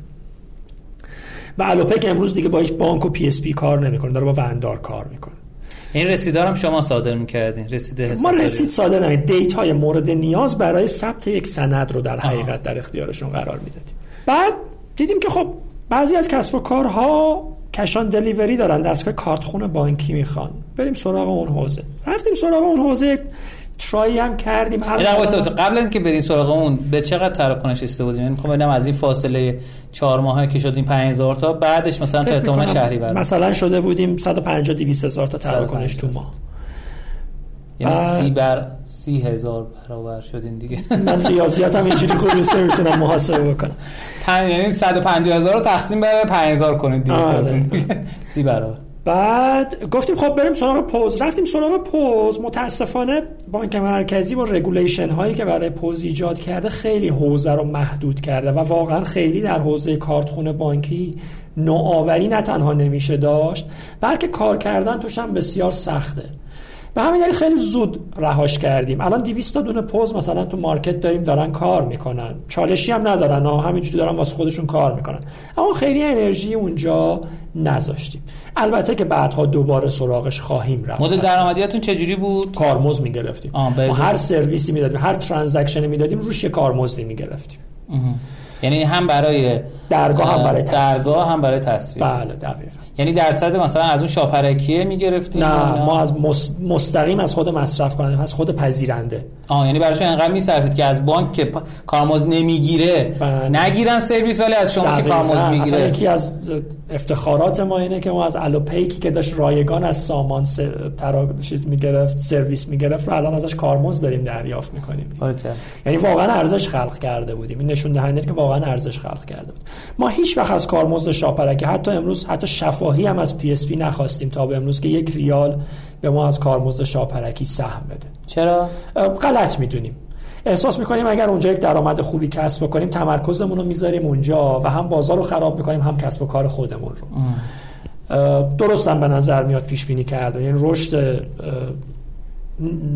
و الوپیک امروز دیگه با هیچ بانک و PSP کار نمی‌کنه داره با وندار کار می‌کنه. این رسیدارم شما صادر می‌کردین؟ رسید ما رسید صادر نمید. data های مورد نیاز برای ثبت یک سند رو در حقیقت در اختیارشون قرار می‌دادیم. بعد دیدیم که خب بعضی از کسب و کارها cash on delivery دارن. دستگاه کارت بانکی می‌خوان. بریم سراغ اون حوزه. رفتیم سراغ اون حوزه. ترای هم کردیم. قبل از که بریم سراغ اون به چقدر تراکنش استفاده یعنی می‌خوام ببینم از این فاصله چهار ماهه که شدیم 5000 تا بعدش مثلا تا احتمال شهری برد مثلا شده بودیم 150 200 هزار تا تراکنش تو ماه. یعنی سی بر سی هزار برابر شدین دیگه. من ریاضیات هم اینجوری خوب نیست نمی‌تونم محاسبه بکنم. یعنی 150 هزار رو تقسیم بر 5000 کنید دیگه آره. سی برابر. بعد گفتیم خب بریم سراغ پوز. رفتیم سراغ پوز. متاسفانه بانک مرکزی با regulation هایی که برای پوز ایجاد کرده خیلی حوزه رو محدود کرده و واقعا خیلی در حوزه کارتخونه بانکی نوآوری نه تنها نمیشه داشت بلکه کار کردن توش هم بسیار سخته. به همین دلیل خیلی زود رهاش کردیم. الان 200 تا دونه پوز مثلا تو market داریم دارن کار می‌کنن. چالشی هم ندارن ها همینجوری دارن واسه خودشون کار می‌کنن. اما خیلی انرژی اونجا نذاشتیم. البته که بعدها دوباره سراغش خواهیم رفت. مدل درآمدیتون چجوری بود؟ کارمزد می‌گرفتیم. ما هر سرویسی می‌دادیم هر ترانزکشنی می‌دادیم روش یه کارمزدی می‌گرفتیم. یعنی هم برای درگاه هم برای تصویر. درگاه هم برای تصویر. بله دقیقاً. یعنی درصد مثلا از اون شاپرکیه می‌گرفتیم نه ما از مستقیم از خود مصرف کننده از خود پذیرنده. آه یعنی براشون انقدر میصرفید که از بانک که کارمزد نمی‌گیره بله. نگیرن سرویس ولی از شما که کارمزد می‌گیره. یکی از افتخارات ما اینه که ما از الوپیکی که داشت رایگان از سامان س... ترا چیز می‌گرفت سرویس می‌گرفت رو الان ازش کارمزد داریم دریافت می‌کنیم. یعنی واقعا ارزش خلق کرده بودیم. این نشون دهنده که واقعا ارزش خلق کرده بود. ما هیچ وقت از کارمزد شاپرکی حتی امروز حتی شفاهی هم از PSP نخواستیم تا به امروز که یک ریال به ما از کارمزد شاپرکی سهم بده. چرا؟ غلط می‌دونیم. احساس می‌کنیم اگر اونجا یک درآمد خوبی کسب بکنیم تمرکزمون رو می‌ذاریم اونجا و هم بازار رو خراب می‌کنیم هم کسب و کار خودمون رو. درست هم به نظر میاد پیش بینی کرده. یعنی رشد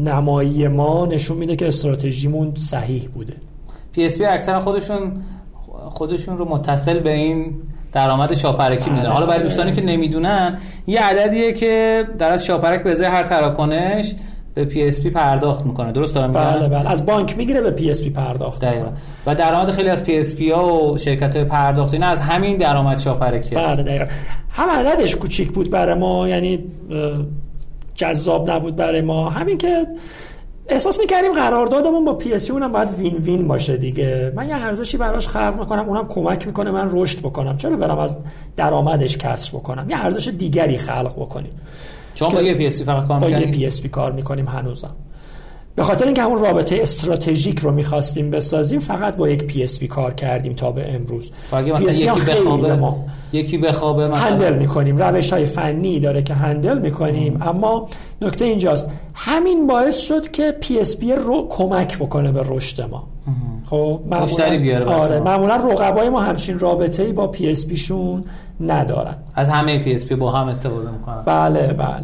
نمایی ما نشون میده که استراتژیمون صحیح بوده. PSP اکثرا خودشون خودشون رو متصل به این درآمد شاپرکی می‌دونن حالا برای دوستانی که نمی‌دونن یه عددیه که در از شاپرک به ازای هر تراکنش به PSP پرداخت می‌کنه. درست دارم میگم؟ بله بله. از بانک می‌گیره به PSP پرداخت دقیقاً. و درآمد خیلی از PSP ها و شرکت های پرداخت اینا از همین درآمد شاپرکی بله دقیقاً. هم عددش کوچیک بود برای ما یعنی جذاب نبود برای ما. همین که احساس می‌کردیم قراردادمون با PSP اونم باید win-win باشه دیگه. من یه ارزشی براش خلق می‌کنم اونم کمک می‌کنه من رشد بکنم. چرا برم از درآمدش کسب بکنم؟ یه ارزش دیگری خلق بکنیم. چون با یه PSP فقط کار با یه PSP کار می‌کنیم هنوزم. به خاطر اینکه همون رابطه استراتژیک رو می‌خواستیم بسازیم فقط با یک PSP کار کردیم تا به امروز. مثلا یکی بخوابه ما یکی بخوابه مثلا handle می‌کنیم. روش های فنی داره که handle می‌کنیم. اما نکته اینجاست. همین باعث شد که PSP رو کمک بکنه به رشد ما. خب معمولا بیاره آره معمولا رقبای ما همچین رابطه ای با PSP شون ندارن. از همه PSP با هم استفاده می‌کنن. بله بله, بله.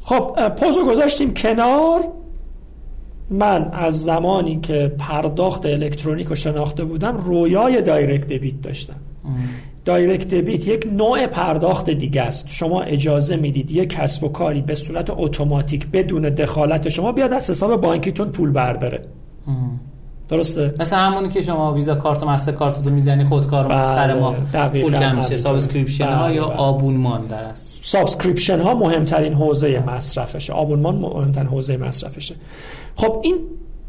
خب پوزو گذاشتیم کنار. من از زمانی که پرداخت الکترونیک رو شناخته بودم رویای direct debit داشتم. direct debit یک نوع پرداخت دیگه است. شما اجازه می‌دید یک کسب و کاری به صورت اتوماتیک بدون دخالت شما بیاد از حساب بانکیتون پول برداره. درسته. مثل همونی که شما ویزا کارت و مستر کارت رو می‌زنی خودکار بله، سر ماه پول کم میشه. subscription ها بله، یا بله. آبونمان در است؟ subscription ها مهمترین حوزه مصرفشه. آبونمان مهمترین حوزه مصرفشه. خب این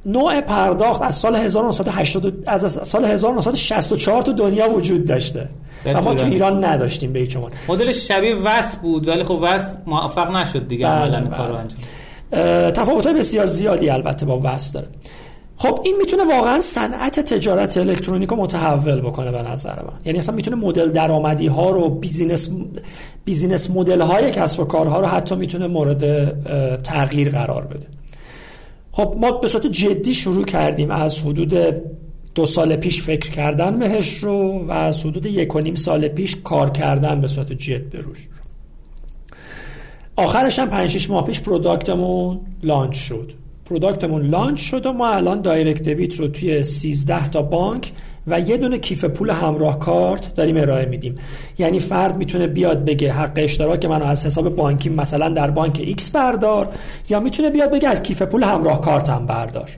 نوع پرداخت از سال 1980 از سال 1964 تو دنیا وجود داشته. و ما تو ایران نداشتیم به هیچ عنوان. مدلش شبیه VAS بود ولی خب VAS موفق نشد دیگه بله، عملا بله. کارو انجام. تفاوت بسیار زیادی البته با VAS داره. خب این می‌تونه واقعا صنعت تجارت الکترونیک رو متحول بکنه به نظر من. یعنی اصلا می‌تونه مدل درآمدی ها رو business business model های کسب و کارها رو حتی می‌تونه مورد تغییر قرار بده. خب ما به صورت جدی شروع کردیم. از حدود دو سال پیش فکر کردن بهش رو و از حدود یک و نیم سال پیش کار کردن به صورت جد به رو. آخرش هم 5 6 ماه پیش product مون launch شد. product مون launch شد و ما الان direct debit رو توی 13 تا بانک و یه دونه کیف پول همراه کارت داریم ارائه میدیم. یعنی فرد می‌تونه بیاد بگه حق اشتراک منو از حساب بانکی مثلا در بانک X بردار یا می‌تونه بیاد بگه از کیف پول همراه کارتم بردار.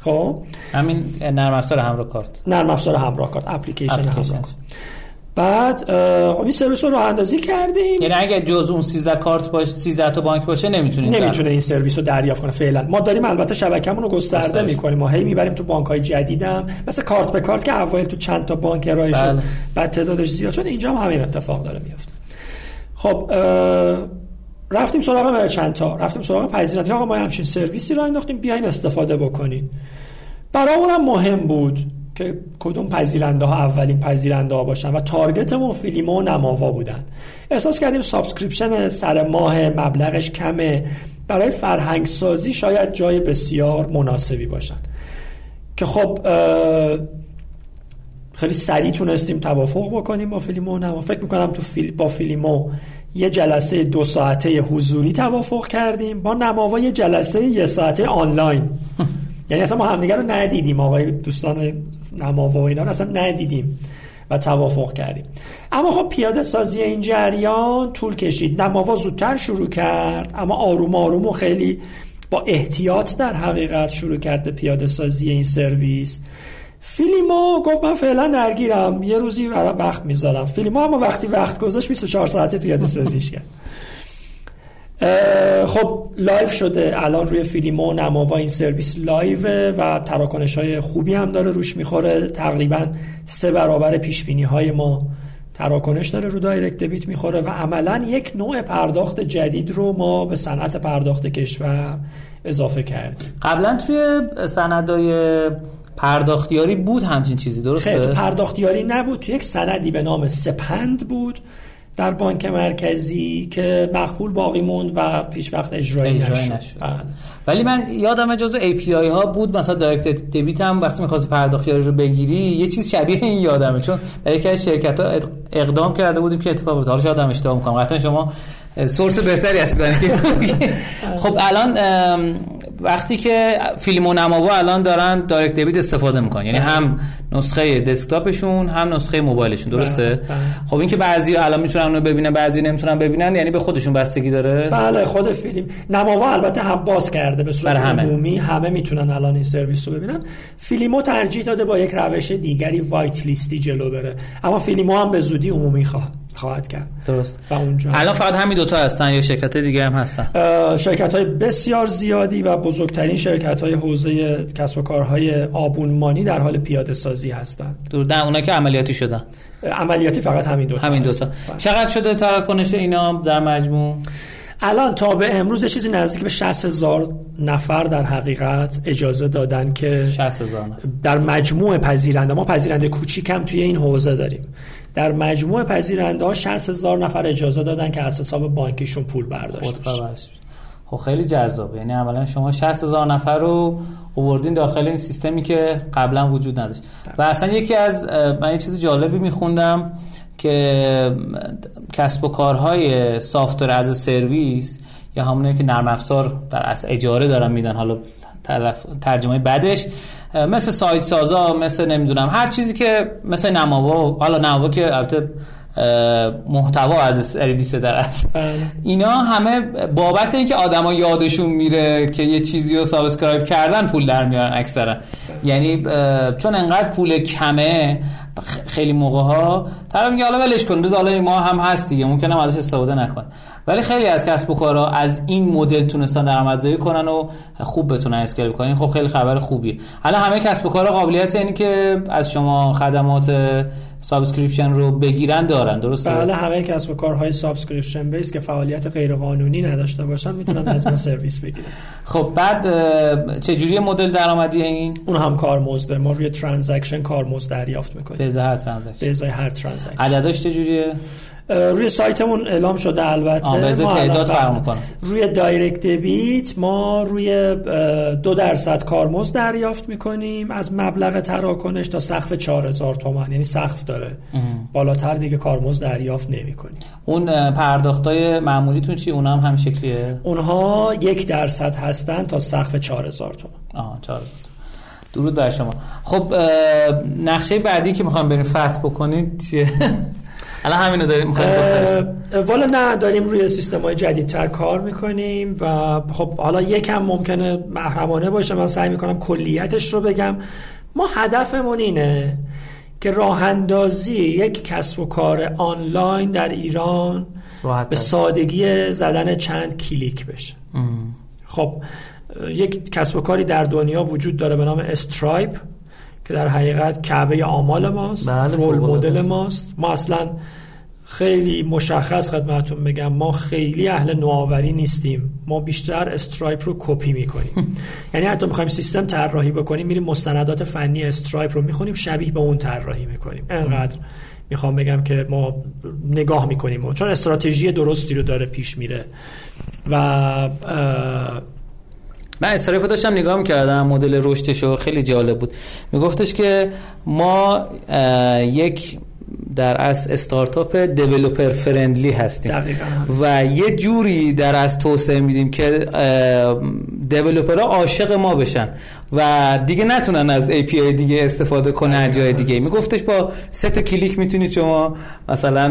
خب؟ همین نرم افزار همراه کارت. نرم افزار همراه کارت اپلیکیشن اپلیکیشن. همراه کارت. بعد خب این سرویس رو راه اندازی کردیم. یعنی اگه جز اون 13 کارت باشه 13 تا بانک باشه نمی‌تونید نمی‌تونه این سرویس رو دریافت کنه فعلا. ما داریم البته شبکه‌مون رو گسترده. می‌کنیم. ما هی می‌بریم تو بانک های جدیدم. مثل کارت به کارت که اوایل تو چند تا بانک ارائه شد بله. بعد تعدادش زیاد شد. اینجا هم همین اتفاق داره میفته خب رفتیم سراغ merchant ا رفتیم سراغ پذیرنده آقا ما همچین سرویسی رو انداختیم. بیاین استفاده بکنید برامون هم مهم بود. که کدوم پذیرنده ها اولین پذیرنده ها باشن و target مون فیلیمو و نماوا بودن. احساس کردیم subscription سر ماه مبلغش کمه. برای فرهنگ سازی شاید جای بسیار مناسبی باشن. که خب خیلی سریع تونستیم توافق بکنیم با فیلیمو نما فکر می‌کنم تو فیل... با فیلیمو یه جلسه دو ساعته حضوری توافق کردیم. با نماوا یه جلسه یه ساعته آنلاین. یعنی اصلا ما همدیگه رو ندیدیم. آقای دوستان نماوا و اینا رو اصلا ندیدیم و توافق کردیم. اما خب پیاده سازی این جریان طول کشید. نماوا زودتر شروع کرد اما آروم آروم و خیلی با احتیاط در حقیقت شروع کرد به پیاده سازی این سرویس. فیلیمو گفت من فعلا درگیرم. یه روزی وقت می‌ذارم. فیلیمو اما وقتی وقت گذاشت 24 ساعته پیاده سازیش کرد. خب live شده. الان روی فیلیمو نماوا این سرویس live و تراکنش های خوبی هم داره روش می‌خوره. تقریبا سه برابر پیش بینی های ما تراکنش داره رو direct debit می‌خوره و عملا یک نوع پرداخت جدید رو ما به صنعت پرداخت کشور اضافه کردیم. قبلا توی سندای پرداختیاری بود همچین چیزی درسته؟ خیلی. پرداختیاری نبود. تو یک سندی به نام سپند بود. در بانک مرکزی که مقبول باقی موند و پیش وقت اجرایی, اجرایی نشد, نشد. بله. ولی من یادم جزو API ها بود مثلا دایرکت دبیت هم وقتی می‌خواستی پرداختیاری رو بگیری یه چیز شبیه این یادمه چون برای یکی از شرکت ها اقدام کرده بودیم که اتفاق بود حالا شاید هم اشتباه می‌کنم قطعا شما source بهتری هست برای خب الان وقتی که فیلیمو نماوا الان دارن direct debit استفاده می‌کنن. یعنی هم نسخه desktop شون هم نسخه موبایلشون. درسته؟ بله، بله. خب این که بعضی الان می‌تونن اونو ببینن بعضی نمی‌تونن ببینن یعنی به خودشون بستگی داره؟ بله خود فیلیمو. نماوا البته هم باز کرده به صورت برای همه. عمومی. همه می‌تونن الان این سرویس رو ببینن. فیلیمو ترجیح داده با یک روش دیگری white list ی جلو بره. اما فیلیمو هم به زودی عمومی خواه- خواهد کرد. درست. و اونجا الان فقط همین دوتا هستن یا شرکت دیگه هم هستن؟ شرکت های بسیار زیادی و بزرگترین شرکت های حوزه کسب و کارهای آبونمانی در حال پیاده سازی هستند. دور نه اونا که عملیاتی شدن. عملیاتی فقط همین دوتا همین. دوتا. بله. چقدر شده تراکنش اینا در مجموع؟ الان تا به امروز یه چیزی نزدیک به 60 هزار نفر در حقیقت اجازه دادن که 60 هزار در مجموع پذیرنده. ما پذیرنده کوچیک هم توی این حوزه داریم. در مجموع پذیرنده ها 60 هزار نفر اجازه دادن که از حساب بانکیشون پول بشه. خودپرورش. خب خیلی جذابه. یعنی اولا شما 60 هزار نفر رو اووردین داخل این سیستمی که قبلا وجود نداشت. و اصلا یکی از من یه چیز جالبی میخوندم که کسب و کارهای سافتور از سرویس یا همونه که نرم افزار در اصل اجاره دارن میدن حالا تلف... ترجمه بعدش مثل سایت سازا مثل نمی‌دونم هر چیزی که مثل نماوا حالا نماوا که البته محتوا از سرویس در است. بله. اینا همه بابت اینکه آدما یادشون میره که یه چیزی رو سابسکرایب کردن پول در میارن اکثرا. یعنی چون انقدر پول کمه خیلی موقع ها طرف میگه حالا ولش کن بذار حالا ما هم هست دیگه ممکنه ازش استفاده نکن ولی خیلی از کسب و کارها از این مدل تونستن درآمدزایی کنن و خوب بتونن scale کنن خب خیلی خبر خوبیه. حالا همه کسب و کارها قابلیت اینی که از شما خدمات subscription رو بگیرن دارن. درسته؟ بله همه کسب و کارهای subscription based که فعالیت غیر قانونی نداشته باشن می‌تونن از ما سرویس بگیرن. خب بعد چه جوری مدل درآمدی این؟ اون هم کارمزده ما روی transaction کارمزد دریافت می‌کنیم. به ازای هر transaction. به ازای هر transaction. عددش چه جوریه روی سایتمون اعلام شده البته. به تعداد فرق روی دایرکت دبیت ما روی دو درصد کارمزد دریافت می‌کنیم. از مبلغ تراکنش تا سقف 4000 تومان. یعنی سقف داره. بالاتر دیگه کارمزد دریافت نمی‌کنیم. اون پرداختای معمولیتون چی؟ اونها هم هم شکلیه؟ اونها یک درصد هستن تا سقف 4000 تومان. آه 4000 درود بر شما. خب نقشه بعدی که می‌خوام بریم فتح بکنید چیه؟ الان همینو داریم والا نه داریم روی سیستم های جدیدتر کار می‌کنیم و خب حالا یکم ممکنه محرمانه باشه من سعی می‌کنم کلیتش رو بگم. ما هدفمون اینه که راه اندازی یک کسب و کار آنلاین در ایران به سادگی زدن چند کلیک بشه. ام. خب یک کسب و کاری در دنیا وجود داره به نام استرایپ که در حقیقت کعبه آمال ماست بله role model ماست. ما اصلا خیلی مشخص خدمتتون بگم ما خیلی اهل نوآوری نیستیم. ما بیشتر استرایپ رو کپی می‌کنیم. یعنی حتی می‌خوایم سیستم طراحی بکنیم میریم مستندات فنی استرایپ رو می‌خونیم شبیه به اون طراحی می‌کنیم. انقدر می‌خوام بگم که ما نگاه می‌کنیم. چون استراتژی درستی رو داره پیش میره. و من استرایپ داشتم نگاه می‌کردم مدل رشدش خیلی جالب بود. میگفتش که ما یک در از استارتاپ developer friendly هستیم. دقیقا. و یه جوری در از توسعه میدیم که developer ها عاشق ما بشن. و دیگه نتونن از API دیگه استفاده کنه از جای دیگه. میگفتش با سه تا کلیک می‌تونید شما مثلا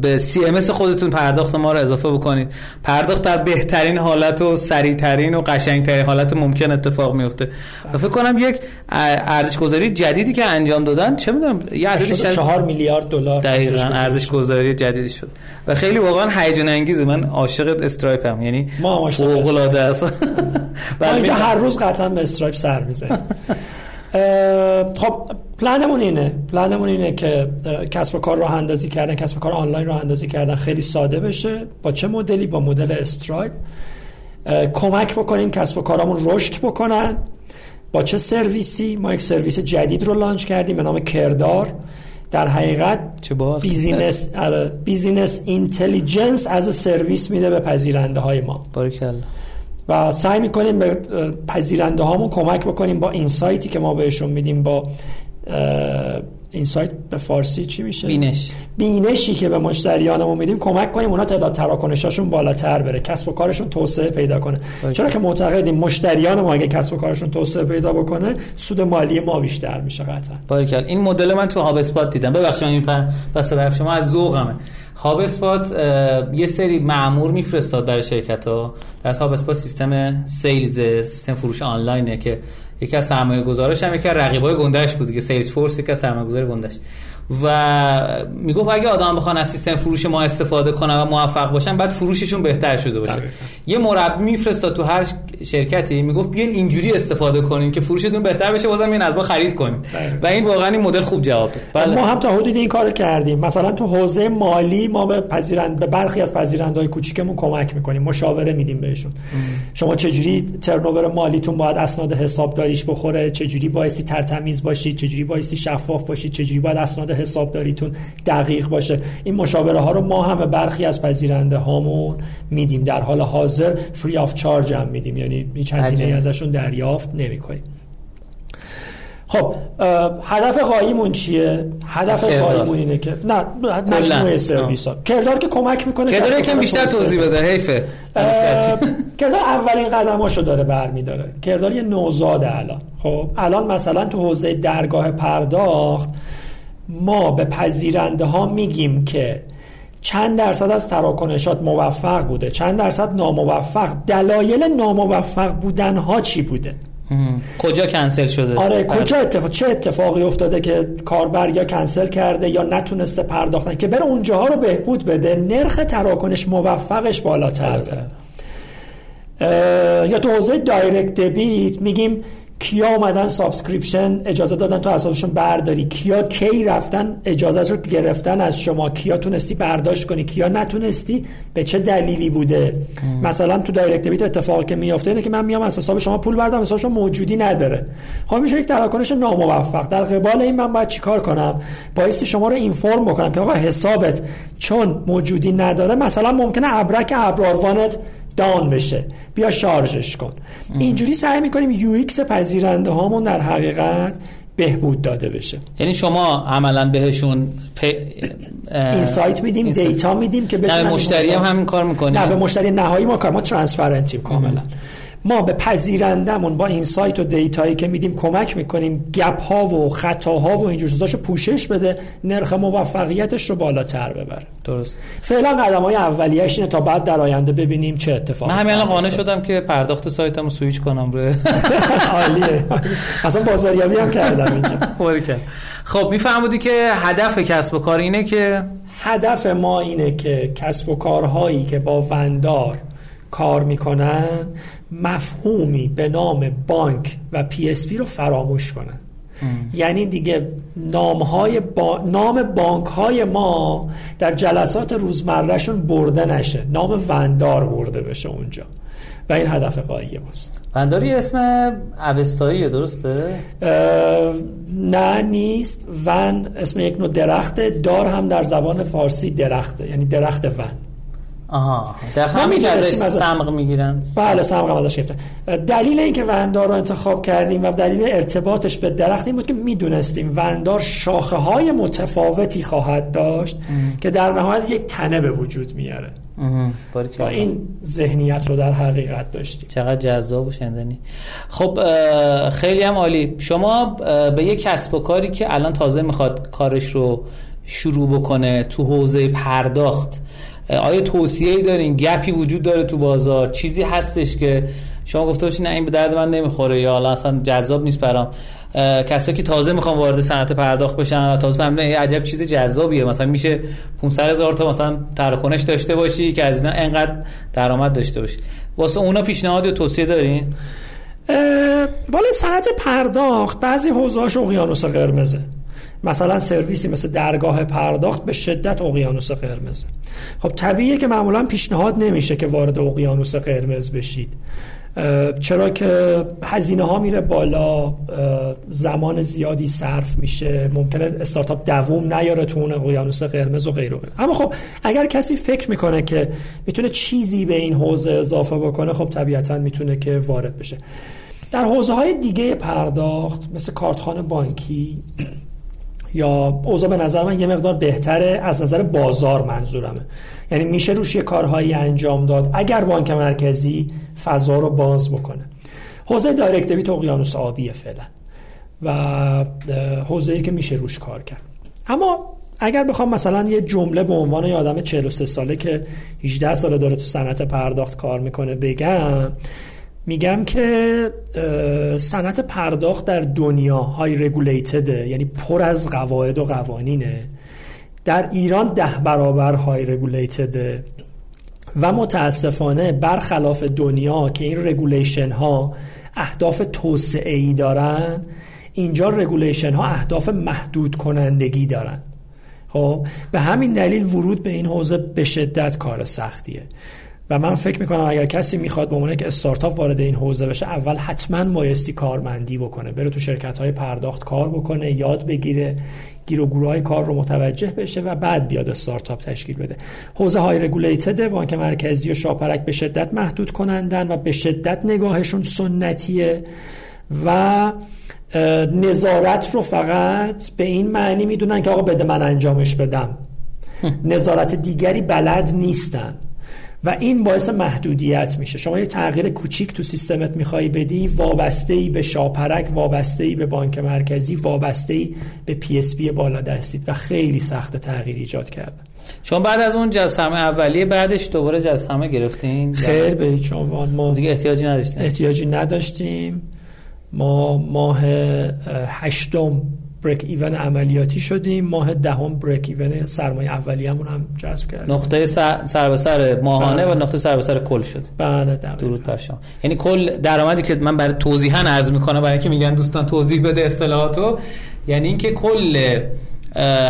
به CMS خودتون پرداخت ما رو اضافه بکنید. پرداخت در بهترین حالت و سریعترین و قشنگترین حالت ممکن اتفاق میفته و فکر کنم یک ارزش گذاری جدیدی که انجام دادن چه می‌دونم یه عددی 4 میلیارد دلار دقیقاً ارزش گذاری جدیدی شد. و خیلی واقعا هیجان انگیزه. من عاشق استرایپ هم یعنی فوق العاده است. ما اینجا هر روز قطعا استرایپ سر می‌زنیم خب پلنمون اینه. پلنمون اینه که کسب و کار راه اندازی کردن کسب و کار آنلاین راه اندازی کردن خیلی ساده بشه. با چه مدلی؟ با مدل استرایپ کمک بکنیم کسب و کارامون رشد بکنن. با چه سرویسی؟ ما یک سرویس جدید رو launch کردیم به نام کردار. در حقیقت چه business business intelligence as a service میده به پذیرنده های ما. باریکلا. و سعی می‌کنیم به پذیرنده هامون کمک بکنیم با اینسایتی که ما بهشون میدیم با اینسایت به فارسی چی میشه؟ بینش. بینشی که به مشتریانمون میدیم کمک کنیم اونا تعداد تراکنشاشون بالاتر بره کسب و کارشون توسعه پیدا کنه. باید. چرا که معتقدیم مشتریان ما اگه کسب و کارشون توسعه پیدا بکنه سود مالی ما بیشتر میشه قطعا. باریکلا این مدل من تو هاب اسپات دیدم. ببخشید من این پس طرف شما از ذوقمه. هاب اسپات یه سری معمور میفرستاد برای شرکت ها در HubSpot سیستم sales سیستم فروش آنلاینه که یکی از سرمایه گذارش هم یکی از رقیبای گندش بود که Salesforce یکی از سرمایه گذار گندش و می‌گفت اگه آدما بخوان از سیستم فروش ما استفاده کنن و موفق باشن بعد فروششون بهتر شده باشه. دقیقا. یه مربی میفرستاد تو هر شرکتی می‌گفت بیاین اینجوری استفاده کنین که فروشتون بهتر بشه بازم این از ما خرید کنین. و این واقعا این مدل خوب جواب داد. بله. ما هم تا حدودی این کارو کردیم. مثلا تو حوزه مالی ما به پذیرند به برخی از پذیرندهای کوچیکمون کمک می‌کنیم مشاوره میدیم بهشون. شما چجوری ترنوور مالیتون باید اسناد حسابداریش بخوره؟ چجوری بایستی ترتمیز باشید چجوری بایستی شفاف باشید چجوری باید اسناد حسابداریتون دقیق باشه. این مشاوره ها رو ما هم برخی از پذیرنده هامون میدیم. در حال حاضر فری آف چارج هم میدیم. یعنی هیچ هزینه ازشون دریافت نمی کنیم خب هدف قایمون چیه؟ هدف قایمون اینه که نه مجموعه سرویس ها کردار که کمک می‌کنه کردار یکم بیشتر توضیح بده حیفه. کردار اولین قدماشو داره برمیداره. کردار یه نوزاد الان. خب الان مثلا تو حوزه درگاه پرداخت ما به پذیرنده ها میگیم که چند درصد از تراکنشات موفق بوده چند درصد ناموفق دلایل ناموفق بودن ها چی بوده؟ کجا کنسل شده؟ آره کجا اتفاق چه اتفاقی افتاده که کاربر یا کنسل کرده یا نتونسته پرداختن که بره اونجاها رو بهبود بده؟ نرخ تراکنش موفقش بالاتر یا تو حوزه direct debit میگیم کیا اومدن subscription اجازه دادن تو حسابشون برداری؟ کیا کی رفتن اجازه رو گرفتن از شما؟ کیا تونستی برداشت کنی؟ کیا نتونستی؟ به چه دلیلی بوده؟ مثلا تو direct debit اتفاقی که میافته اینه که من میام از حساب شما پول بردم حساب شما موجودی نداره. خب میشه یک تراکنش ناموفق. در قبال این من باید چیکار کنم؟ بایستی شما رو inform بکنم که آقا حسابت چون موجودی نداره مثلا ممکنه ابرک ابرآروانت down بشه. بیا شارژش کن. اینجوری سعی می‌کنیم UX پذیرنده هامون در حقیقت بهبود داده بشه. یعنی شما عملا بهشون پ... insight میدیم data میدیم که نه مشتری هم همین کار می‌کنیم. نه به مشتری نهایی ما کار ما transparent یم کاملا. ما به پذیرندمون با insight و data یی که میدیم کمک می‌کنیم gap ها و خطاها و اینجور چیزاشو پوشش بده نرخ موفقیتش رو بالاتر ببره. درست. فعلا قدم های اولیش اینه تا بعد در آینده ببینیم چه اتفاقی من همین الان قانع شدم که پرداخت سایتمو سویچ کنم رو عالیه. اصلا بازاریابی هم کردم اینجا. خب می‌فرمودی که هدف کسب و کار اینه که هدف ما اینه که کسب و کارهایی که با وندار کار می‌کنن مفهومی به نام بانک و PSP رو فراموش کنن. یعنی دیگه نام, های با... نام بانک های ما در جلسات روزمرهشون برده نشه. نام وندار برده بشه اونجا. و این هدف قایی ماست. ونداری اسم اوستاییه درسته؟ نه نیست. ون اسم یک نوع درخته. دار هم در زبان فارسی درخته. یعنی درخت ون. آها. در که ازش سمق می‌گیرن. بله سمق هم ازش گرفتن. دلیل اینکه وندار رو انتخاب کردیم و دلیل ارتباطش به درخت این بود که می‌دونستیم وندار شاخه های متفاوتی خواهد داشت ام. که در نهایت یک تنه به وجود میاره و این ذهنیت رو در حقیقت داشتیم. چقدر جذاب و شنیدنی. خب خیلی هم عالی. شما به یک کسب و کاری که الان تازه می‌خواد کارش رو شروع بکنه تو حوزه پرداخت آیا توصیه ای دارین؟ گپی وجود داره تو بازار؟ چیزی هستش که شما گفته باشین نه این به درد من نمی‌خوره یا حالا اصلا جذاب نیست برام. کسایی که تازه می‌خوان وارد صنعت پرداخت بشن و تازه فهمیدن عجب چیز جذابیه. مثلا میشه 500 هزار تا مثلا تراکنش داشته باشی که از اینا انقدر درآمد داشته باشی. واسه اونا پیشنهاد یا توصیه دارین؟ والا صنعت پرداخت بعضی حوزه‌اش اقیانوس قرمزه. مثلا سرویسی مثل درگاه پرداخت به شدت اقیانوس قرمزه خب طبیعیه که معمولا پیشنهاد نمیشه که وارد اقیانوس قرمز بشید. چرا که هزینه ها میره بالا زمان زیادی صرف میشه ممکنه استارتاپ دووم نیاره تو اون اقیانوس قرمز و غیره اما خب اگر کسی فکر می‌کنه که می‌تونه چیزی به این حوزه اضافه بکنه خب طبیعتا می‌تونه که وارد بشه. در حوزه های دیگه پرداخت مثل کارتخانه بانکی یا اوضاع به نظر من یه مقدار بهتره از نظر بازار منظورمه. یعنی میشه روش یه کارهایی انجام داد. اگر بانک مرکزی فضا رو باز بکنه. حوزه دایرکت دیبیت اقیانوس آبیه فعلا. و حوزه‌ای که میشه روش کار کرد. اما اگر بخوام مثلا یه جمله به عنوان یه آدم 43 ساله که 18 ساله داره تو صنعت پرداخت کار می‌کنه بگم میگم که صنعت پرداخت در دنیا های رگولیتده یعنی پر از قواعد و قوانینه. در ایران ده برابر های رگولیتده و متاسفانه برخلاف دنیا که این رگولیشن ها اهداف توسعه ای دارن اینجا regulation ها اهداف محدود کنندگی دارن. خب به همین دلیل ورود به این حوزه به شدت کار سختیه. و من فکر می‌کنم اگر کسی می‌خواد به عنوان که استارتاپ وارد این حوزه بشه اول حتما بایستی کارمندی بکنه. بره تو شرکت های پرداخت کار بکنه یاد بگیره گیر و گره های کار رو متوجه بشه و بعد بیاد استارتاپ تشکیل بده. حوزه های regulated بانک مرکزی و شاپرک به شدت محدود کنندن و به شدت نگاهشون سنتیه و نظارت رو فقط به این معنی می‌دونن که آقا بده من انجامش بدم. نظارت دیگری بلد نیستن. و این باعث محدودیت میشه. شما یه تغییر کوچیک تو سیستمت می‌خوای بدی وابسته ای به شاپرک وابسته ای به بانک مرکزی وابسته ای به PSP بالا دستیت و خیلی سخت تغییر ایجاد کرده شما بعد از اون جسمه اولیه بعدش دوباره جسمه گرفتین؟ خیر به هیچ عنوان ما دیگه احتیاجی نداشتیم. احتیاجی نداشتیم. ما ماه هشتم بریک ایون عملیاتی شدیم. ماه دهم بریک ایون سرمایه اولیه‌مون هم جذب کردیم. نقطه سر به سر ماهانه و نقطه سر به سر کل شد. بله درود بر شما. یعنی کل درآمدی که من برای توضیحا عرض می‌کنم برای اینکه میگن دوستان توضیح بده اصطلاحاتو یعنی اینکه کل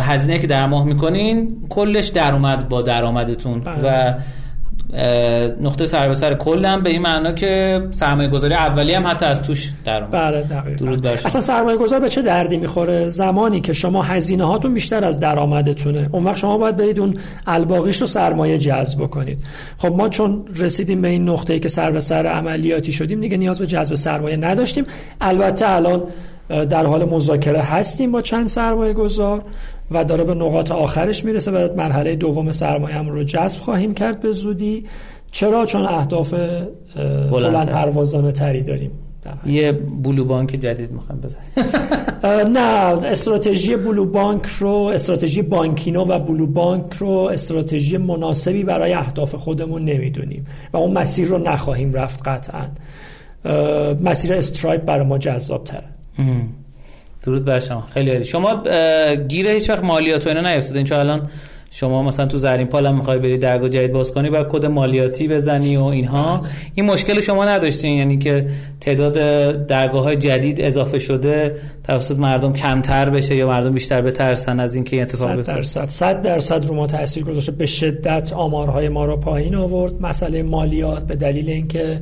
هزینه که در ماه می‌کنین کلش درآمد با درآمدتون. و نقطه سر به سر کلم به این معنا که سرمایه گذاری اولی هم حتی از توش در بله دقیقاً. اصلا سرمایه گذار به چه دردی می‌خوره؟ زمانی که شما هزینه هاتون بیشتر از درآمدتونه. اون وقت شما باید برید اون الباقیش رو سرمایه جذب کنید. خب ما چون رسیدیم به این نقطه‌ای که سر به سر عملیاتی شدیم دیگه نیاز به جذب سرمایه نداشتیم. البته الان در حال مذاکره هستیم با چند سرمایه گذار و داره به نقاط آخرش می‌رسه و مرحله دوم سرمایه رو جذب خواهیم کرد به زودی. چرا؟ چون اهداف بلند پروازانه تری داریم. یه بلو بانک جدید می‌خوایم بزنیم نه استراتژی بلو بانک رو استراتژی بانکینو و بلو بانک رو استراتژی مناسبی برای اهداف خودمون نمی‌دونیم و اون مسیر رو نخواهیم رفت قطعا. مسیر استرایپ برای ما جذاب تره درود بر شما. خیلی عالی. شما گیر هیچ وقت مالیات و اینا نیافتادین چون الان شما مثلا تو زرین پال هم می‌خوای بری درگاه جدید باز کنی و کد مالیاتی بزنی و اینها. این مشکل شما نداشتین یعنی که تعداد درگاه های جدید اضافه شده توسط مردم کمتر بشه یا مردم بیشتر بترسن از اینکه این اتفاق بیفته؟ 100 100 درصد رو ما تاثیر گذاشته. به شدت آمارهای ما رو پایین آورد. مسئله مالیات به دلیل اینکه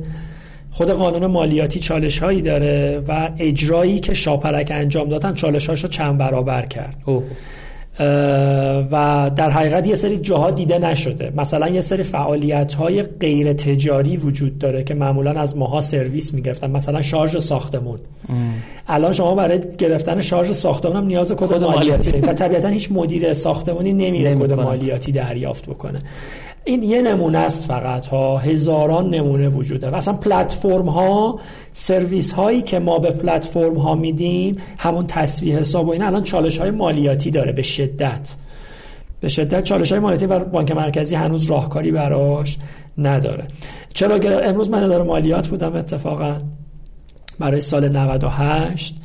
خود قانون مالیاتی چالش هایی داره و اجرایی که شاپرک انجام دادن چالش هاشو چند برابر کرد. اوه. و در حقیقت یه سری جاها دیده نشده. مثلا یه سری فعالیت های غیر تجاری وجود داره که معمولا از ماها سرویس می‌گرفتن. مثلا شارژ ساختمون. الان شما برای گرفتن شارژ ساختمون هم نیاز کد مالیاتی. و طبیعتا هیچ مدیر ساختمانی نمیره کد مالیاتی دریافت بکنه. این یه نمونه است فقط ها. هزاران نمونه وجوده و اصلا پلتفرم ها سرویس هایی که ما به پلتفرم ها میدیم همون تسویه حساب و این الان چالش های مالیاتی داره به شدت. به شدت چالش های مالیاتی و بانک مرکزی هنوز راهکاری براش نداره. چرا امروز من اداره مالیات بودم اتفاقا. برای سال 98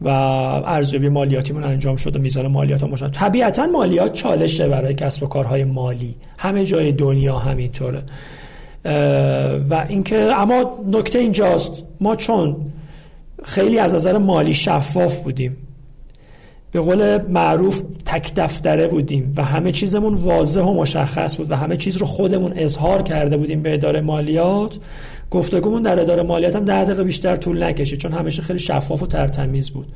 و ارزیابی مالیاتیمون انجام شد و میزان مالیات هم مشان طبیعتا مالیات چالشه برای کسب و کارهای مالی. همه جای دنیا همینطوره. و اینکه اما نکته اینجاست. ما چون خیلی از نظر مالی شفاف بودیم به قول معروف تک دفتره بودیم و همه چیزمون واضح و مشخص بود و همه چیز رو خودمون اظهار کرده بودیم به اداره مالیات گفتگومون در اداره مالیات هم ده دقیقه بیشتر طول نکشید چون همیشه خیلی شفاف و ترتمیز بود.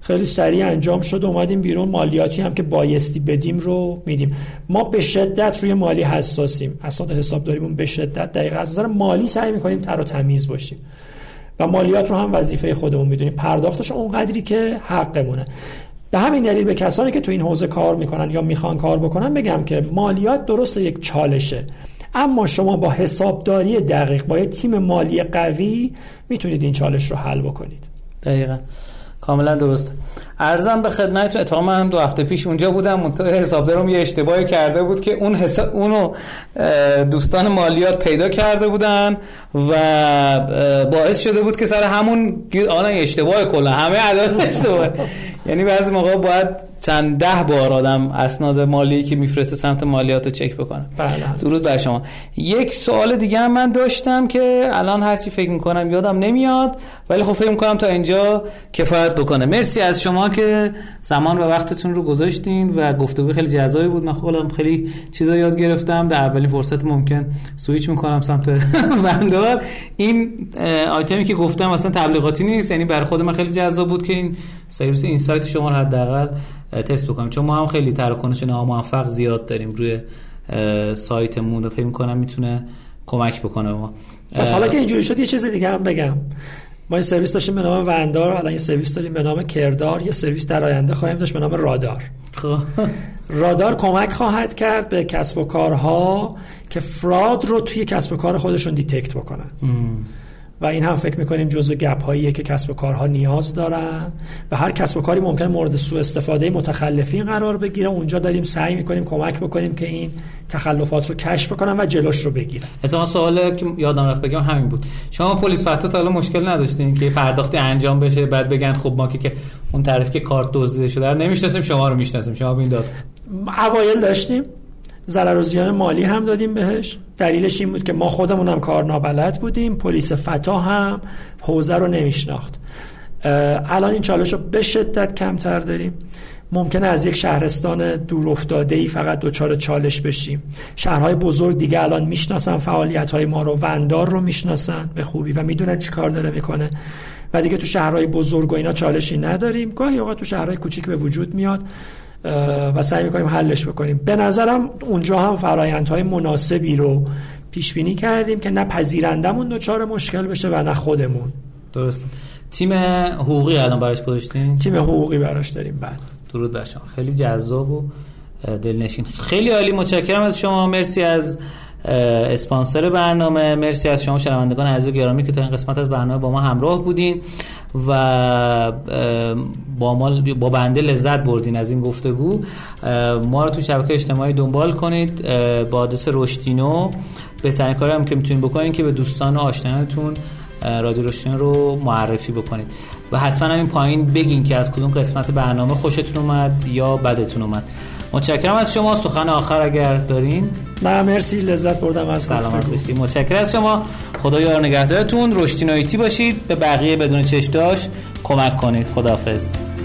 خیلی سریع انجام شد اومدیم بیرون. مالیاتی هم که بایستی بدیم رو میدیم. ما به شدت روی مالی حساسیم. اسناد حسابداریمون به شدت دقیق. از نظر مالی سعی می‌کنیم تر و تمیز باشیم. و مالیات رو هم وظیفه خودمون می‌دونیم. پرداختش اونقدری که حقمونه. به همین دلیل به کسانی که تو این حوزه کار می‌کنن یا می‌خوان کار بکنن بگم که مالیات درست یک چالشه. اما شما با حسابداری دقیق با تیم مالی قوی می‌تونید این چالش رو حل بکنید. دقیقا. کاملا درست. ارزم به خدمت اتفاقا هم دو هفته پیش اونجا بودم. حسابدارم یه اشتباهی کرده بود که اون حساب اونو دوستان مالیات پیدا کرده بودن و باعث شده بود که سر همون آن اشتباه کلا. همه عدد اشتباه یعنی بعضی موقع باید چند ده بار آدم اسناد مالی که میفرسته سمت مالیات رو چک بکنه. بله. درود بر شما. یک سوال دیگه هم من داشتم که الان هرچی فکر می‌کنم یادم نمیاد ولی خب فکر می‌کنم تا اینجا کفایت بکنه. مرسی از شما که زمان و وقتتون رو گذاشتین و گفتگو خیلی جذابی بود. من خودم خیلی چیزا یاد گرفتم. در اولین فرصت ممکن سویچ می‌کنم سمت وندار این آیتمی که گفتم اصلا تبلیغاتی نیست یعنی برای خود من خیلی جذاب بود که این سرویس insight شما حداقل تست بکنیم. چون ما هم خیلی تراکنش ناموفق زیاد داریم روی سایتمون و فکر می‌کنم می‌تونه کمک بکنه ما. بس حالا که اینجوری شد یه چیز دیگه هم بگم. ما یه سرویس داشتیم به نام وندار الان یه سرویس داریم به نام کردار یه سرویس در آینده خواهیم داشت به نام رادار. خب. رادار کمک خواهد کرد به کسب و کارها که fraud رو توی کسب و کار خودشون detect بکنن. و این هم فکر می‌کنیم جزو gap هاییه که کسب و کارها نیاز دارن و هر کسب و کاری ممکن مورد سوء استفاده متخلفین قرار بگیره. اونجا داریم سعی می‌کنیم کمک بکنیم که این تخلفات رو کشف کنن و جلوش رو بگیرن. اتفاقا سوال که یادم رفت بگم همین بود. شما پلیس فتا تا حالا مشکل نداشتین که پرداختی انجام بشه بعد بگن خب ما که اون طرف که کارت دزدیده شده رو نمی‌شناسیم شما رو می‌شناسیم. شما بین داد. اوایل داشتیم. ضرر و زیان مالی هم دادیم بهش. دلیلش این بود که ما خودمون هم کار نابلد بودیم. پلیس فتا هم حوزه رو نمیشناخت. الان این چالش رو به شدت کمتر داریم. ممکنه از یک شهرستان دور افتاده ای فقط دوچار چالش بشیم. شهرهای بزرگ دیگه الان می‌شناسن فعالیت های ما رو وندار رو می‌شناسن به خوبی و می‌دونن چی کار داره می‌کنه. و دیگه تو شهرهای بزرگ و اینا چالشی نداریم. گاهی اوقات تو شهرهای کوچیک به وجود میاد. و سعی می‌کنیم حلش بکنیم. به نظرم اونجا هم فرایندهای مناسبی رو پیش بینی کردیم که نه پذیرندمون دچار مشکل بشه و نه خودمون. درست تیم حقوقی الان براش گذاشتین؟ تیم حقوقی براش داریم بعد درود بر شما. خیلی جذاب و دلنشین. خیلی عالی. متشکرم از شما. مرسی از اسپانسر برنامه. مرسی از شما شنوندگان عزیز و گرامی که تا این قسمت از برنامه با ما همراه بودین و با ما با بنده لذت بردین از این گفتگو. ما رو تو شبکه اجتماعی دنبال کنید. با آدرس رشتینو بهترین کاری هم که می‌تونید بکنید که به دوستان و آشنایانتون رادیو رشتینو رو معرفی بکنید. و حتما همین پایین بگین که از کدوم قسمت برنامه خوشتون اومد یا بدتون اومد. متشکرم از شما. سخن آخر اگر دارین. نه مرسی. لذت بردم از سلامت باشید متشکرم از شما. خدا یار نگهدارتون. رشدی باشید. به بقیه بدون چشم داشت کمک کنید. خداحافظ.